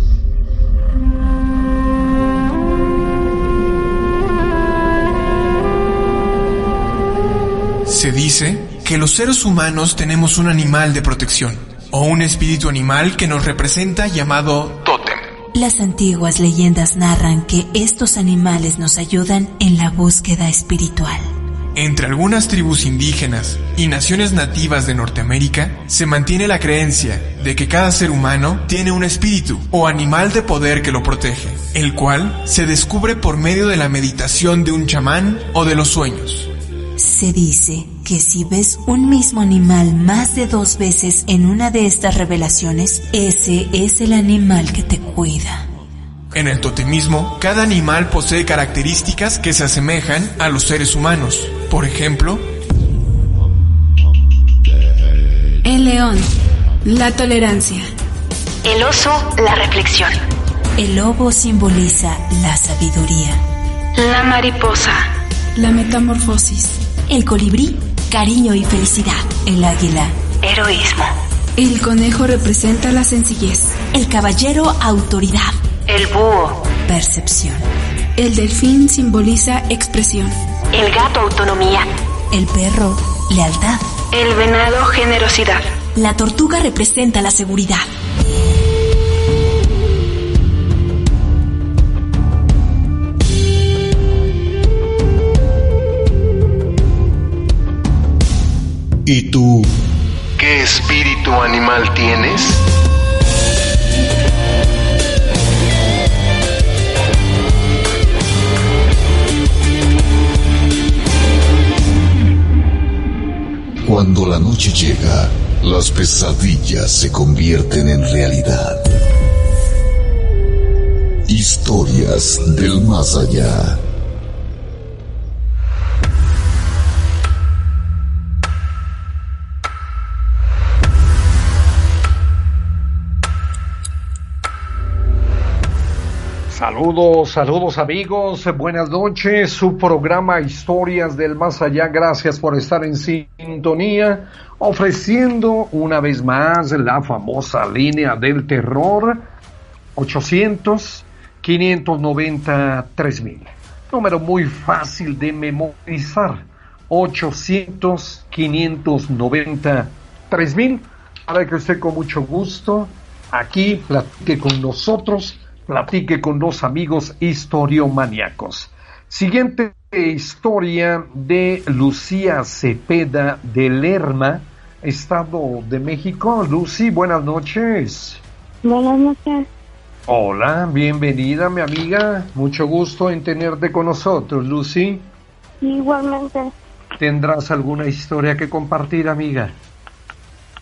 Se dice que los seres humanos tenemos un animal de protección, o un espíritu animal que nos representa llamado tótem. Las antiguas leyendas narran que estos animales nos ayudan en la búsqueda espiritual. Entre algunas tribus indígenas y naciones nativas de Norteamérica se mantiene la creencia de que cada ser humano tiene un espíritu o animal de poder que lo protege, el cual se descubre por medio de la meditación de un chamán o de los sueños. Se dice que si ves un mismo animal más de dos veces en una de estas revelaciones, ese es el animal que te cuida. En el totemismo, cada animal posee características que se asemejan a los seres humanos. Por ejemplo, el león, la tolerancia. El oso, la reflexión. El lobo simboliza la sabiduría. La mariposa. La metamorfosis. El colibrí, cariño y felicidad. El águila. Heroísmo. El conejo representa la sencillez. El caballero, autoridad. El búho. Percepción. El delfín simboliza expresión. El gato, autonomía. El perro, lealtad. El venado, generosidad. La tortuga representa la seguridad. ¿Y tú qué espíritu animal tienes? Cuando la noche llega, las pesadillas se convierten en realidad. Historias del más allá. Saludos, saludos amigos, buenas noches, su programa Historias del Más Allá, gracias por estar en sintonía, ofreciendo una vez más la famosa línea del terror 800 593 mil. Número muy fácil de memorizar, 800 593 mil, para que usted con mucho gusto aquí platique con nosotros platique con dos amigos historiomaníacos. Siguiente historia de Lucía Cepeda de Lerma, Estado de México. Lucy, buenas noches. Buenas noches. Hola, bienvenida mi amiga. Mucho gusto en tenerte con nosotros, Lucy. Igualmente. ¿Tendrás alguna historia que compartir, amiga?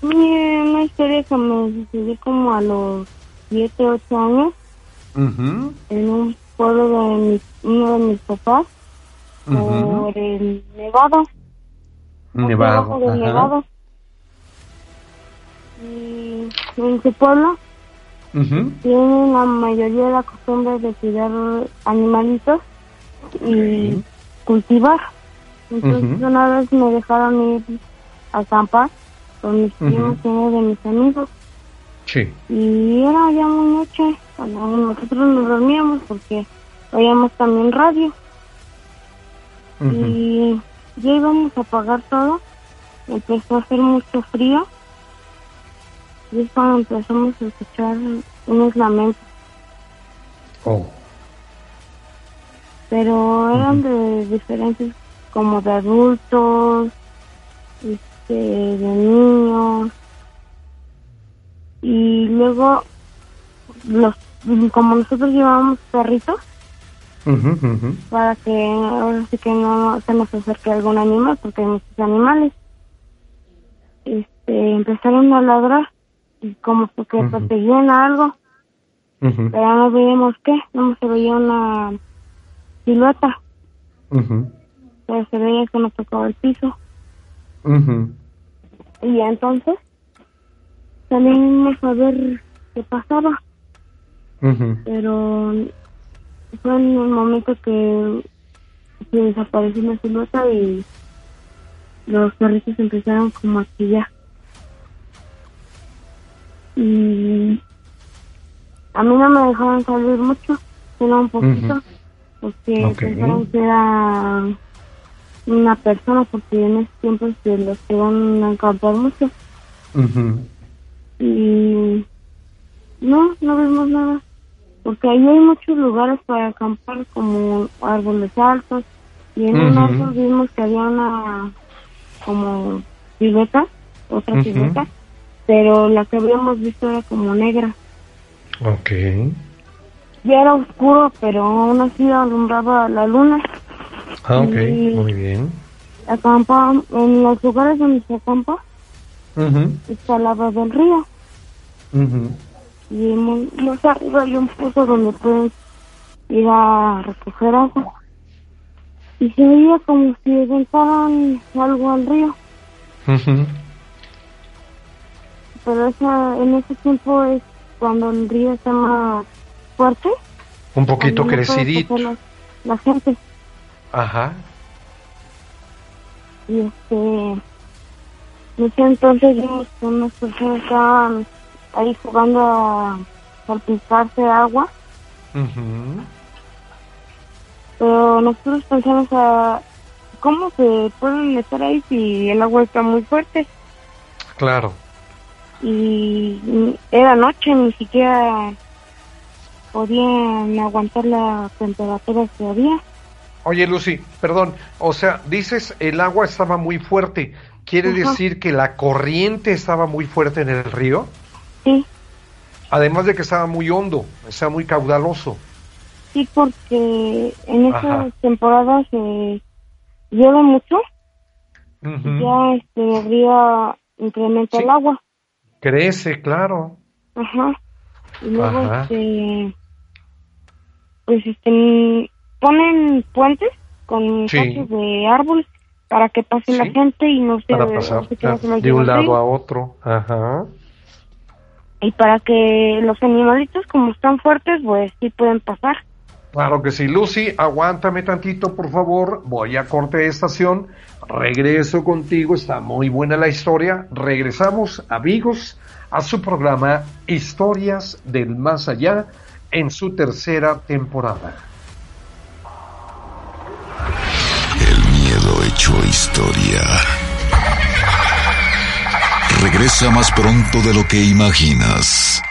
una historia que me sucedió como a los 7, 8 años en un pueblo de mi, uno de mis papás por el Nevado. Nevado. Y en su pueblo tienen la mayoría de la costumbre de cuidar animalitos y cultivar. Entonces una vez me dejaron ir a acampar con mis primos y uno de mis amigos. Sí. Y era ya muy noche cuando nosotros nos dormíamos porque oíamos también radio. Y ya íbamos a apagar todo. Empezó a hacer mucho frío. Y es cuando empezamos a escuchar unos lamentos. Oh. Pero eran de diferentes, como de adultos, este, de niños. Y luego los como nosotros llevábamos perritos para que ahora sí que no se nos acerque algún animal porque hay muchos animales. Este empezaron a ladrar y como que perseguían a algo pero no veíamos qué no se veía una silueta. Pero se veía que nos tocaba el piso. Y entonces salimos a ver qué pasaba. Pero fue en un momento que se desapareció una silueta y los perritos empezaron como a chillar. Y a mí no me dejaban salir mucho, sino un poquito, porque pensaron que era una persona, porque en ese tiempo se los que van a acampar mucho. Y no, no vimos nada, porque ahí hay muchos lugares para acampar, como árboles altos, y en un árbol vimos que había una como silueta, otra uh pero la que habíamos visto era como negra. Ok. Ya era oscuro, pero aún así alumbraba la luna. Ah, ok, muy bien. Acampa, en los lugares donde se acampa, está al lado del río. Y muy, más arriba hay un pozo donde pueden ir a recoger agua. Y se veía como si aventaran algo al río. Pero esa, en ese tiempo es cuando el río está más fuerte. Un poquito crecidito. La, gente. Ajá. Y este. En ese entonces vimos que unas personas estaban ahí jugando a salpicarse agua. Pero nosotros pensamos a cómo se pueden estar ahí si el agua está muy fuerte. Claro y era noche, ni siquiera podían aguantar la temperatura que había. Oye, Lucy, perdón, o sea, dices el agua estaba muy fuerte, ¿quiere decir que la corriente estaba muy fuerte en el río? Sí. Además de que estaba muy hondo, estaba muy caudaloso. Sí, porque en esa temporada se llueve mucho, ya este, el río incrementa el agua. Crece, claro. Ajá. Y luego, este, pues, este, ponen puentes con sí. de árboles para que pase la gente y no se, para pasar, de un lado a otro. Ajá. Y para que los animalitos, como están fuertes, pues sí pueden pasar. Claro que sí. Lucy, aguántame tantito, por favor. Voy a corte de estación. Regreso contigo. Está muy buena la historia. Regresamos, amigos, a su programa Historias del Más Allá en su tercera temporada. El miedo hecho historia. Regresa más pronto de lo que imaginas.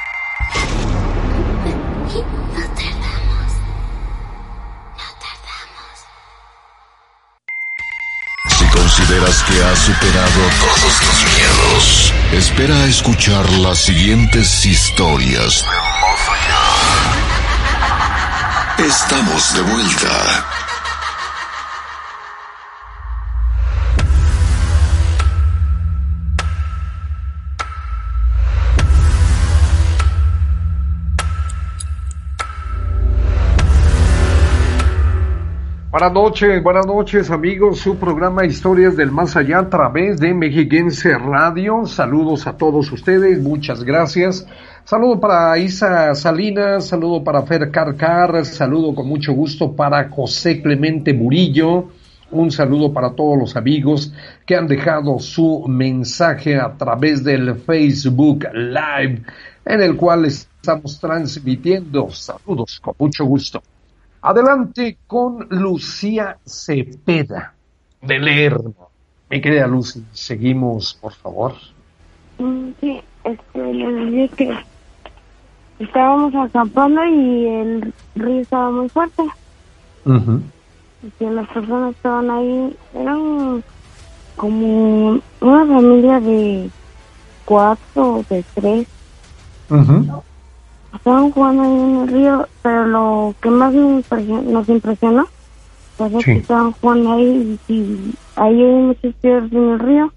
consideras que has superado todos tus miedos, espera a escuchar las siguientes historias. Estamos de vuelta. Buenas noches, buenas noches amigos, su programa Historias del Más Allá a través de Mexiquense Radio. Saludos a todos ustedes, muchas gracias. Saludo para Isa Salinas, saludo para Fer Carcar, saludo con mucho gusto para José Clemente Murillo. Un saludo para todos los amigos que han dejado su mensaje a través del Facebook Live en el cual estamos transmitiendo. Saludos con mucho gusto. Adelante con Lucía Cepeda de Lerno. Mi querida Lucy, seguimos, por favor. Mm, sí, este, les dije que estábamos acampando y el río estaba muy fuerte. Y que las personas estaban ahí, eran como una familia de cuatro o de tres estaban jugando ahí en el río, pero lo que más nos impresionó fue que estaban jugando ahí y, ahí hay muchos piedras en el río,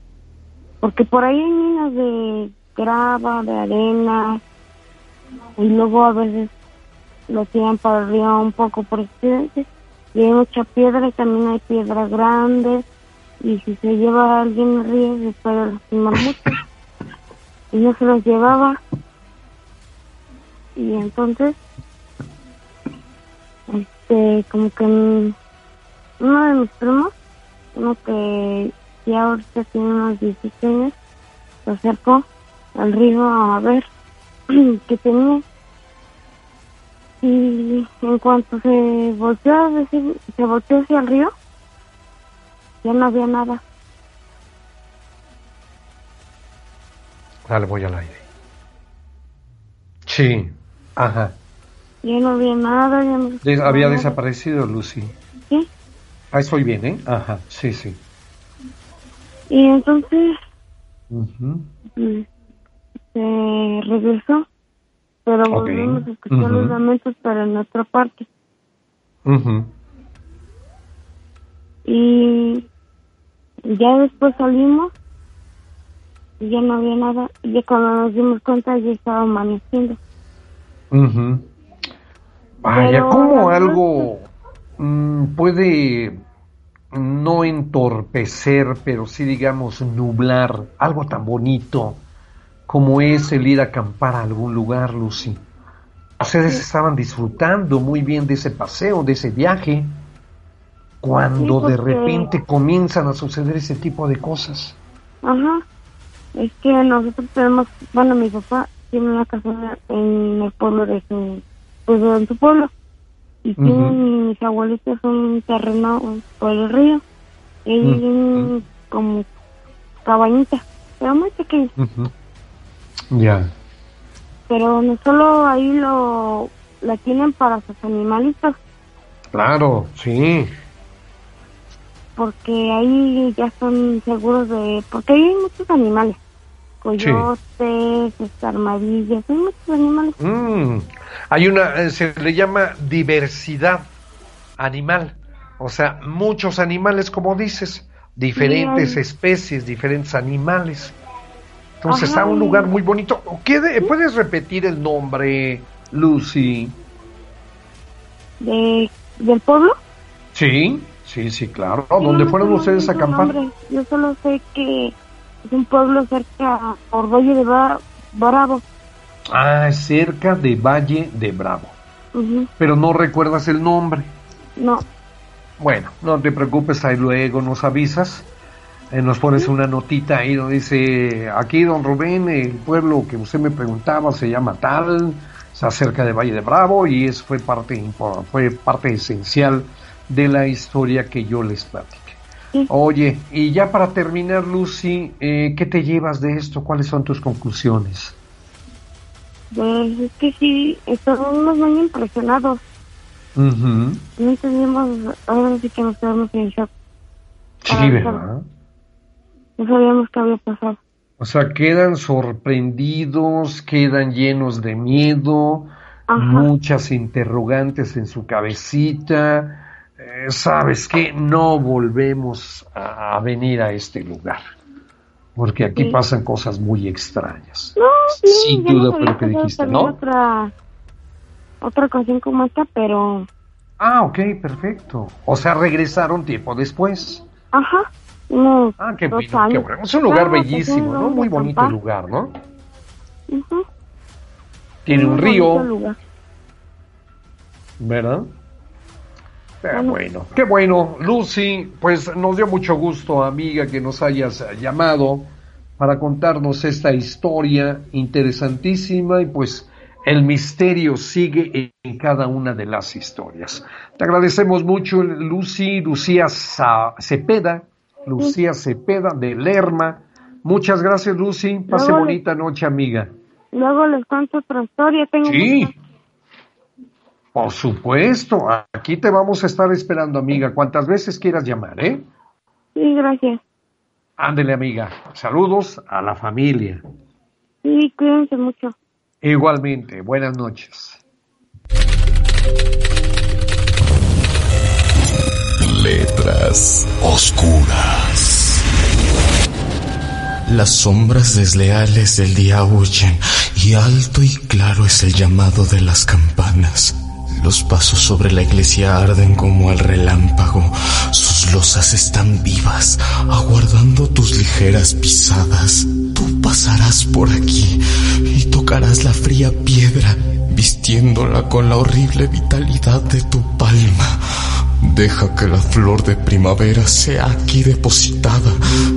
porque por ahí hay minas de grava, de arena, y luego a veces lo tiran para el río un poco por accidente, y hay mucha piedra y también hay piedras grandes, y si se lleva a alguien al río se puede lastimar mucho. <laughs> y no se los llevaba. Y entonces, este, como que uno de mis primos, uno que ya ahorita tiene unos 16 años, se acercó al río a ver <clears throat> qué tenía. Y en cuanto se volteó, se volteó hacia el río, ya no había nada. Dale, voy al aire. Sí, ajá. Ya no había nada, no... había desaparecido Lucy. ¿Sí? Ahí estoy bien, ¿eh? Ajá, sí, sí. Y entonces... Mm, se regresó, pero volvimos a escuchar los lamentos para nuestra parte. Y ya después salimos y ya no había nada. Y ya cuando nos dimos cuenta ya estaba amaneciendo. Vaya, ¿cómo algo mm, puede no entorpecer, pero sí digamos nublar algo tan bonito como es el ir a acampar a algún lugar, Lucy? Ustedes estaban disfrutando muy bien de ese paseo, de ese viaje, cuando de repente comienzan a suceder ese tipo de cosas. Ajá. Es que nosotros tenemos, bueno, mi papá tiene una casa en el pueblo de su, pues en su pueblo. Y mis abuelitos un terreno por el río. Y uh como cabañita, pero muy pequeña. Ya. Pero no solo ahí lo la tienen para sus animalitos. Claro, sí porque ahí ya son seguros de... porque hay muchos animales, coyotes, armadillas, hay muchos animales. Mm. Hay una, eh, se le llama diversidad animal, o sea, muchos animales, como dices, diferentes especies, diferentes animales. Entonces está un lugar muy bonito. ¿Puedes repetir el nombre, Lucy? ¿De, ¿Del pueblo? Sí. Sí, sí, claro. ¿Dónde fueron ustedes a acampar? Yo solo sé que es un pueblo cerca por Valle de Bravo. Ah, cerca de Valle de Bravo. Pero no recuerdas el nombre. No. Bueno, no te preocupes, ahí luego nos avisas. Eh, nos pones una notita ahí donde dice, aquí don Rubén, el pueblo que usted me preguntaba se llama tal, está cerca de Valle de Bravo y es, fue, parte, fue parte esencial de la historia que yo les Oye, y ya para terminar, Lucy, eh, ¿qué te llevas de esto? ¿Cuáles son tus conclusiones? Pues es que sí, estamos muy impresionados. No entendimos, ahora sí que nos quedamos en shock. Sí, ah, ¿verdad? No sabíamos qué había pasado. O sea, quedan sorprendidos, quedan llenos de miedo, muchas interrogantes en su cabecita eh, sabes que no volvemos a, venir a este lugar, porque aquí pasan cosas muy extrañas. No, Sin duda fue lo que dijiste, ¿no? Otra, otra ocasión como esta, pero... Ah, ok, perfecto. O sea, regresaron tiempo después. Ajá. No, ah, qué, bueno, Es un lugar bellísimo, ¿no? Muy bonito lugar, ¿no? Tiene un río. ¿Verdad? Bueno, qué bueno. Lucy, pues nos dio mucho gusto, amiga, que nos hayas llamado para contarnos esta historia interesantísima y pues el misterio sigue en cada una de las historias. Te agradecemos mucho, Lucy, Lucía Cepeda, Lucía Cepeda de Lerma. Muchas gracias, Lucy. Pase bonita noche, amiga. Luego les cuento otra historia. Tengo sí. Por supuesto, aquí te vamos a estar esperando, amiga, cuantas veces quieras llamar, ¿eh? Sí, gracias. Ándele, amiga. Saludos a la familia. Sí, cuídense mucho. Igualmente, buenas noches. Letras oscuras. Las sombras desleales del día huyen y alto y claro es el llamado de las campanas. Los pasos sobre la iglesia arden como el relámpago. Sus losas están vivas, aguardando tus ligeras pisadas. Tú pasarás por aquí y tocarás la fría piedra, vistiéndola con la horrible vitalidad de tu palma. Deja que la flor de primavera sea aquí depositada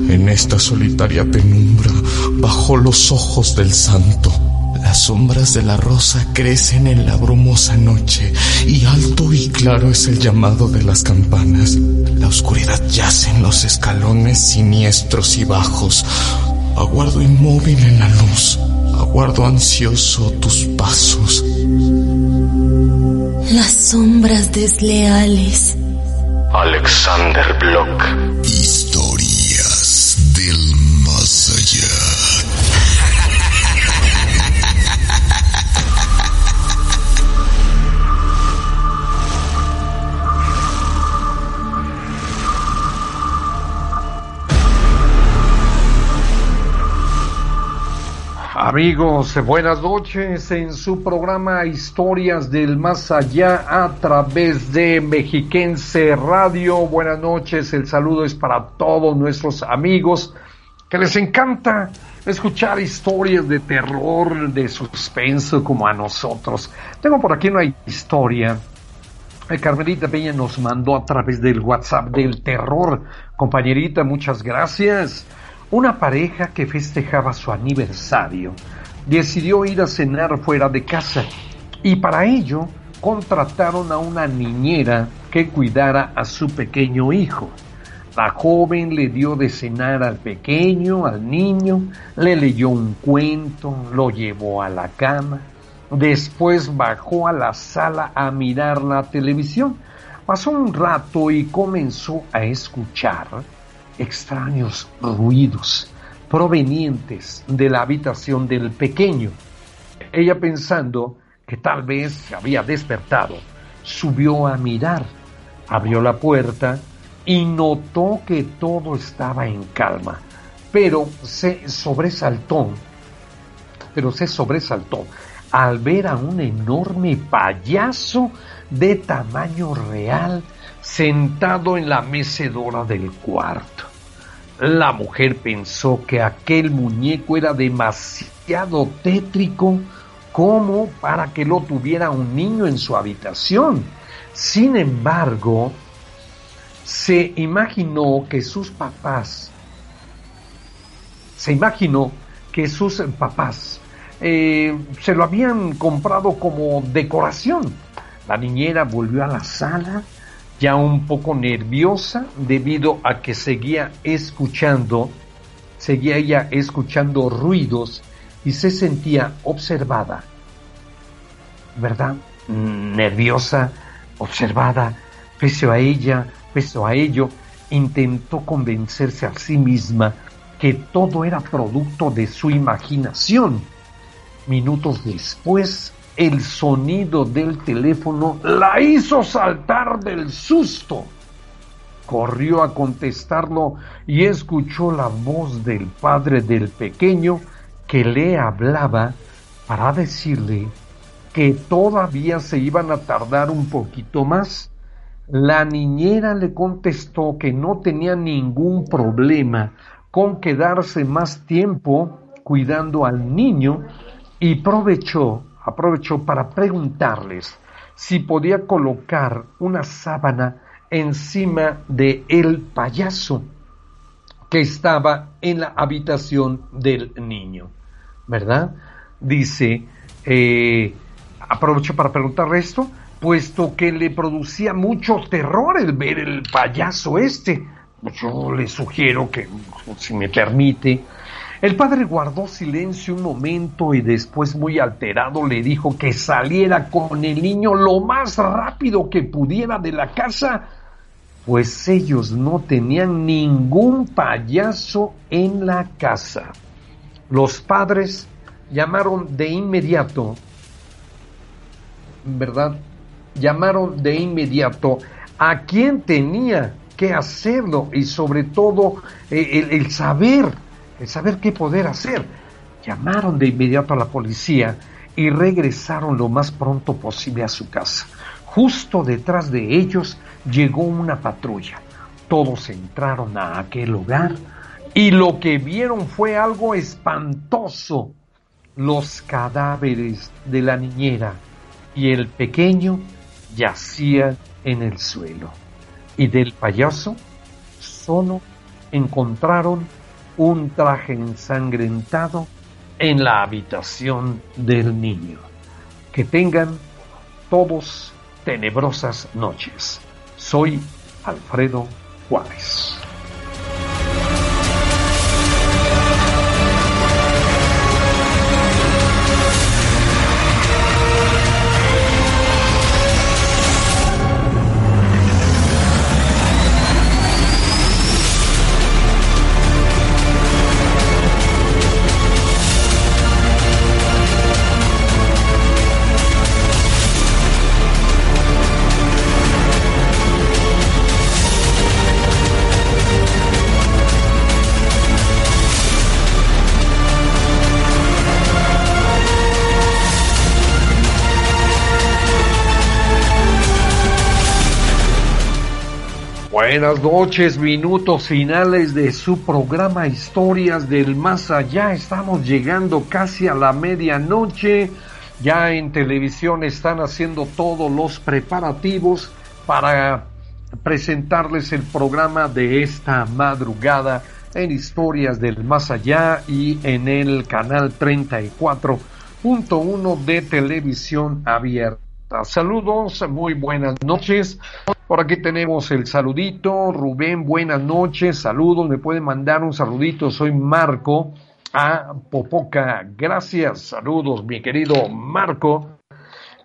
en esta solitaria penumbra bajo los ojos del santo. Las sombras de la rosa crecen en la brumosa noche y alto y claro es el llamado de las campanas. La oscuridad yace en los escalones siniestros y bajos. Aguardo inmóvil en la luz, aguardo ansioso tus pasos. Las sombras desleales. Alexander Block. Amigos, buenas noches en su programa Historias del Más Allá a través de Mexiquense Radio. Buenas noches, el saludo es para todos nuestros amigos que les encanta escuchar historias de terror, de suspenso como a nosotros. Tengo por aquí una historia. Carmelita Peña nos mandó a través del WhatsApp del terror. Compañerita, muchas gracias. Una pareja que festejaba su aniversario decidió ir a cenar fuera de casa y para ello contrataron a una niñera que cuidara a su pequeño hijo. La joven le dio de cenar al pequeño, al niño, le leyó un cuento, lo llevó a la cama, después bajó a la sala a mirar la televisión. Pasó un rato y comenzó a escuchar extraños ruidos provenientes de la habitación del pequeño. Ella pensando que tal vez se había despertado, subió a mirar, abrió la puerta y notó que todo estaba en calma, pero se sobresaltó, pero se sobresaltó al ver a un enorme payaso de tamaño real sentado en la mecedora del cuarto. La mujer pensó que aquel muñeco era demasiado tétrico como para que lo tuviera un niño en su habitación. Sin embargo, se imaginó que sus papás, se imaginó que sus papás eh, se lo habían comprado como decoración. La niñera volvió a la sala ya un poco nerviosa debido a que seguía escuchando, seguía ella escuchando ruidos y se sentía observada, ¿verdad? Nerviosa, observada, pese a ella, pese a ello, intentó convencerse a sí misma que todo era producto de su imaginación. Minutos después, el sonido del teléfono la hizo saltar del susto. Corrió a contestarlo y escuchó la voz del padre del pequeño que le hablaba para decirle que todavía se iban a tardar un poquito más. La niñera le contestó que no tenía ningún problema con quedarse más tiempo cuidando al niño y provechó aprovechó para preguntarles si podía colocar una sábana encima de el payaso que estaba en la habitación del niño, ¿verdad? Dice, eh, aprovechó para preguntarle esto, puesto que le producía mucho terror el ver el payaso este. Yo le sugiero que, si me permite, el padre guardó silencio un momento y después muy alterado le dijo que saliera con el niño lo más rápido que pudiera de la casa, pues ellos no tenían ningún payaso en la casa. Los padres llamaron de inmediato, ¿verdad? Llamaron de inmediato a quien tenía que hacerlo y sobre todo eh, el saber el saber qué poder hacer. Llamaron de inmediato a la policía y regresaron lo más pronto posible a su casa. Justo detrás de ellos llegó una patrulla. Todos entraron a aquel hogar Y lo que vieron fue algo espantoso. Los cadáveres de la niñera y el pequeño yacían en el suelo. Y del payaso solo encontraron un traje ensangrentado en la habitación del niño. Que tengan todos tenebrosas noches. Soy Alfredo Juárez. Buenas noches, minutos finales de su programa Historias del Más Allá. Estamos llegando casi a la medianoche. Ya en televisión están haciendo todos los preparativos para presentarles el programa de esta madrugada en Historias del Más Allá y en el canal 34.1 de televisión abierta. Saludos, muy buenas noches. Por aquí tenemos el saludito. Rubén, buenas noches. Saludos, me pueden mandar un saludito. Soy Marco a Popoca. Gracias. Saludos, mi querido Marco.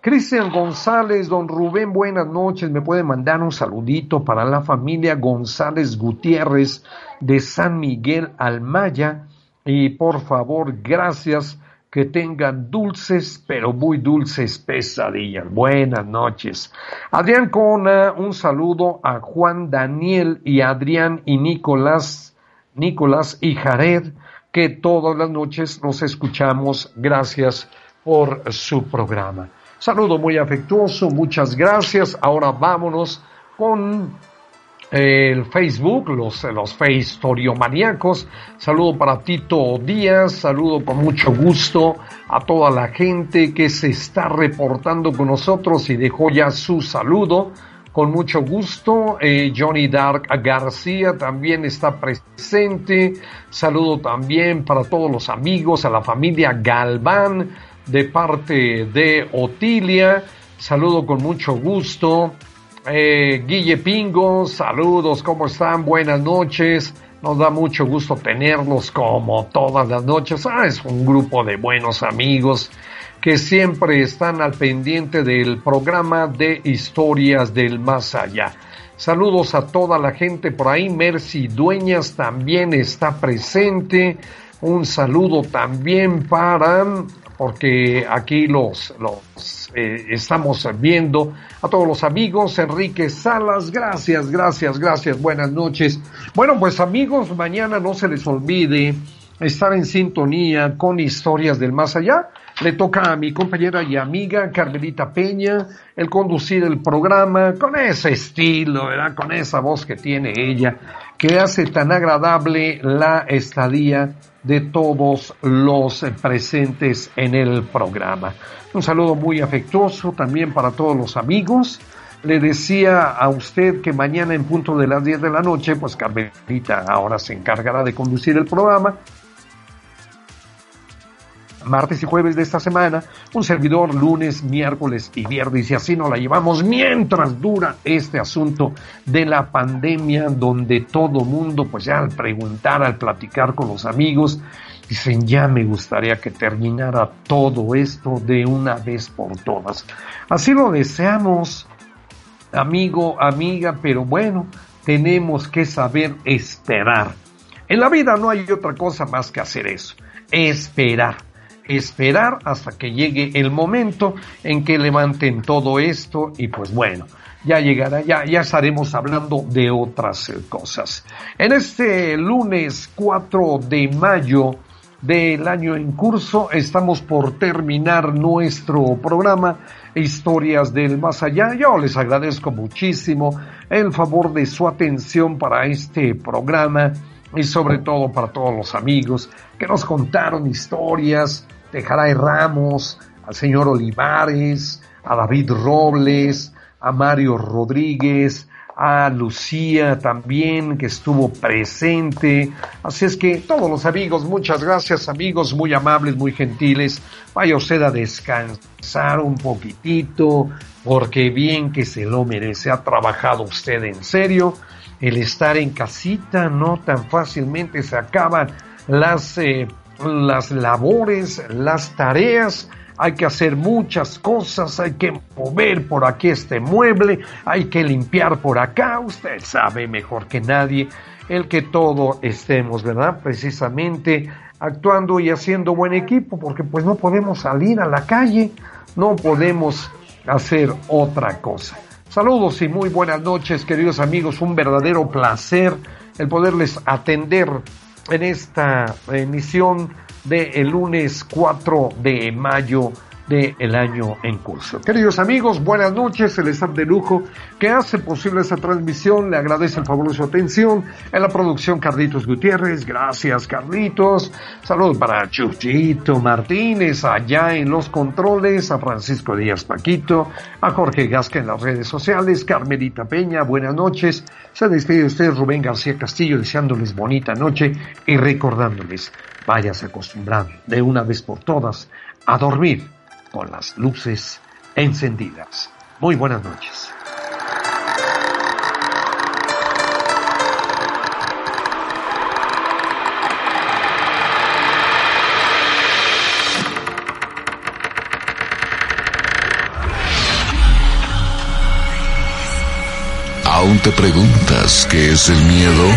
Cristian González, don Rubén, buenas noches. Me puede mandar un saludito para la familia González Gutiérrez de San Miguel Almaya. Y por favor, gracias que tengan dulces, pero muy dulces pesadillas. Buenas noches. Adrián Cona, un saludo a Juan Daniel y Adrián y Nicolás, Nicolás y Jared, que todas las noches nos escuchamos. Gracias por su programa. Saludo muy afectuoso, muchas gracias. Ahora vámonos con el Facebook, los, los maníacos. Saludo para Tito Díaz, saludo con mucho gusto a toda la gente que se está reportando con nosotros y dejó ya su saludo. Con mucho gusto, eh, Johnny Dark García también está presente. Saludo también para todos los amigos, a la familia Galván de parte de Otilia. Saludo con mucho gusto eh, Guille Pingo, saludos, ¿cómo están? Buenas noches. Nos da mucho gusto tenerlos como todas las noches. Ah, es un grupo de buenos amigos que siempre están al pendiente del programa de historias del más allá. Saludos a toda la gente por ahí. Mercy Dueñas también está presente. Un saludo también para, porque aquí los, los eh, estamos viendo. A todos los amigos, Enrique Salas, gracias, gracias, gracias, buenas noches. Bueno, pues amigos, mañana no se les olvide estar en sintonía con historias del más allá. Le toca a mi compañera y amiga Carmelita Peña el conducir el programa con ese estilo, ¿verdad? Con esa voz que tiene ella, que hace tan agradable la estadía de todos los presentes en el programa. Un saludo muy afectuoso también para todos los amigos. Le decía a usted que mañana en punto de las 10 de la noche, pues Carmelita ahora se encargará de conducir el programa. Martes y jueves de esta semana, un servidor lunes, miércoles y viernes, y así nos la llevamos mientras dura este asunto de la pandemia, donde todo mundo, pues ya al preguntar, al platicar con los amigos, Dicen, ya me gustaría que terminara todo esto de una vez por todas. Así lo deseamos, amigo, amiga, pero bueno, tenemos que saber esperar. En la vida no hay otra cosa más que hacer eso, esperar. Esperar hasta que llegue el momento en que levanten todo esto y pues bueno, ya llegará, ya, ya estaremos hablando de otras cosas. En este lunes 4 de mayo del año en curso. Estamos por terminar nuestro programa Historias del Más Allá. Yo les agradezco muchísimo el favor de su atención para este programa y sobre todo para todos los amigos que nos contaron historias de Jaray Ramos, al señor Olivares, a David Robles, a Mario Rodríguez, a Lucía también que estuvo presente. Así es que todos los amigos, muchas gracias amigos, muy amables, muy gentiles. Vaya usted a descansar un poquitito, porque bien que se lo merece. Ha trabajado usted en serio. El estar en casita no tan fácilmente se acaban las, eh, las labores, las tareas hay que hacer muchas cosas, hay que mover por aquí este mueble, hay que limpiar por acá, usted sabe mejor que nadie el que todo estemos, ¿verdad? Precisamente actuando y haciendo buen equipo, porque pues no podemos salir a la calle, no podemos hacer otra cosa. Saludos y muy buenas noches, queridos amigos, un verdadero placer el poderles atender en esta emisión del lunes 4 de mayo del año en curso. Queridos amigos, buenas noches, el staff de lujo que hace posible esta transmisión, le agradece el favor de su atención, en la producción Carlitos Gutiérrez, gracias Carlitos, saludos para Chuchito Martínez, allá en los controles, a Francisco Díaz Paquito, a Jorge Gasca en las redes sociales, Carmelita Peña, buenas noches, se despide de ustedes Rubén García Castillo deseándoles bonita noche y recordándoles, váyase acostumbrando de una vez por todas a dormir con las luces encendidas. Muy buenas noches. ¿Aún te preguntas qué es el miedo?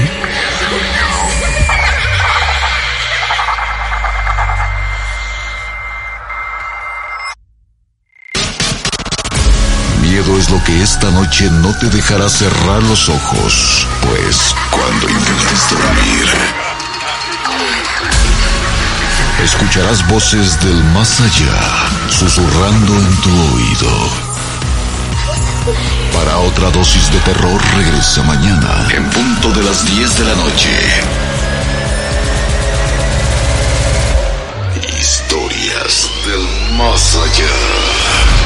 es lo que esta noche no te dejará cerrar los ojos, pues cuando intentes dormir, escucharás voces del más allá susurrando en tu oído. Para otra dosis de terror regresa mañana en punto de las 10 de la noche. Historias del más allá.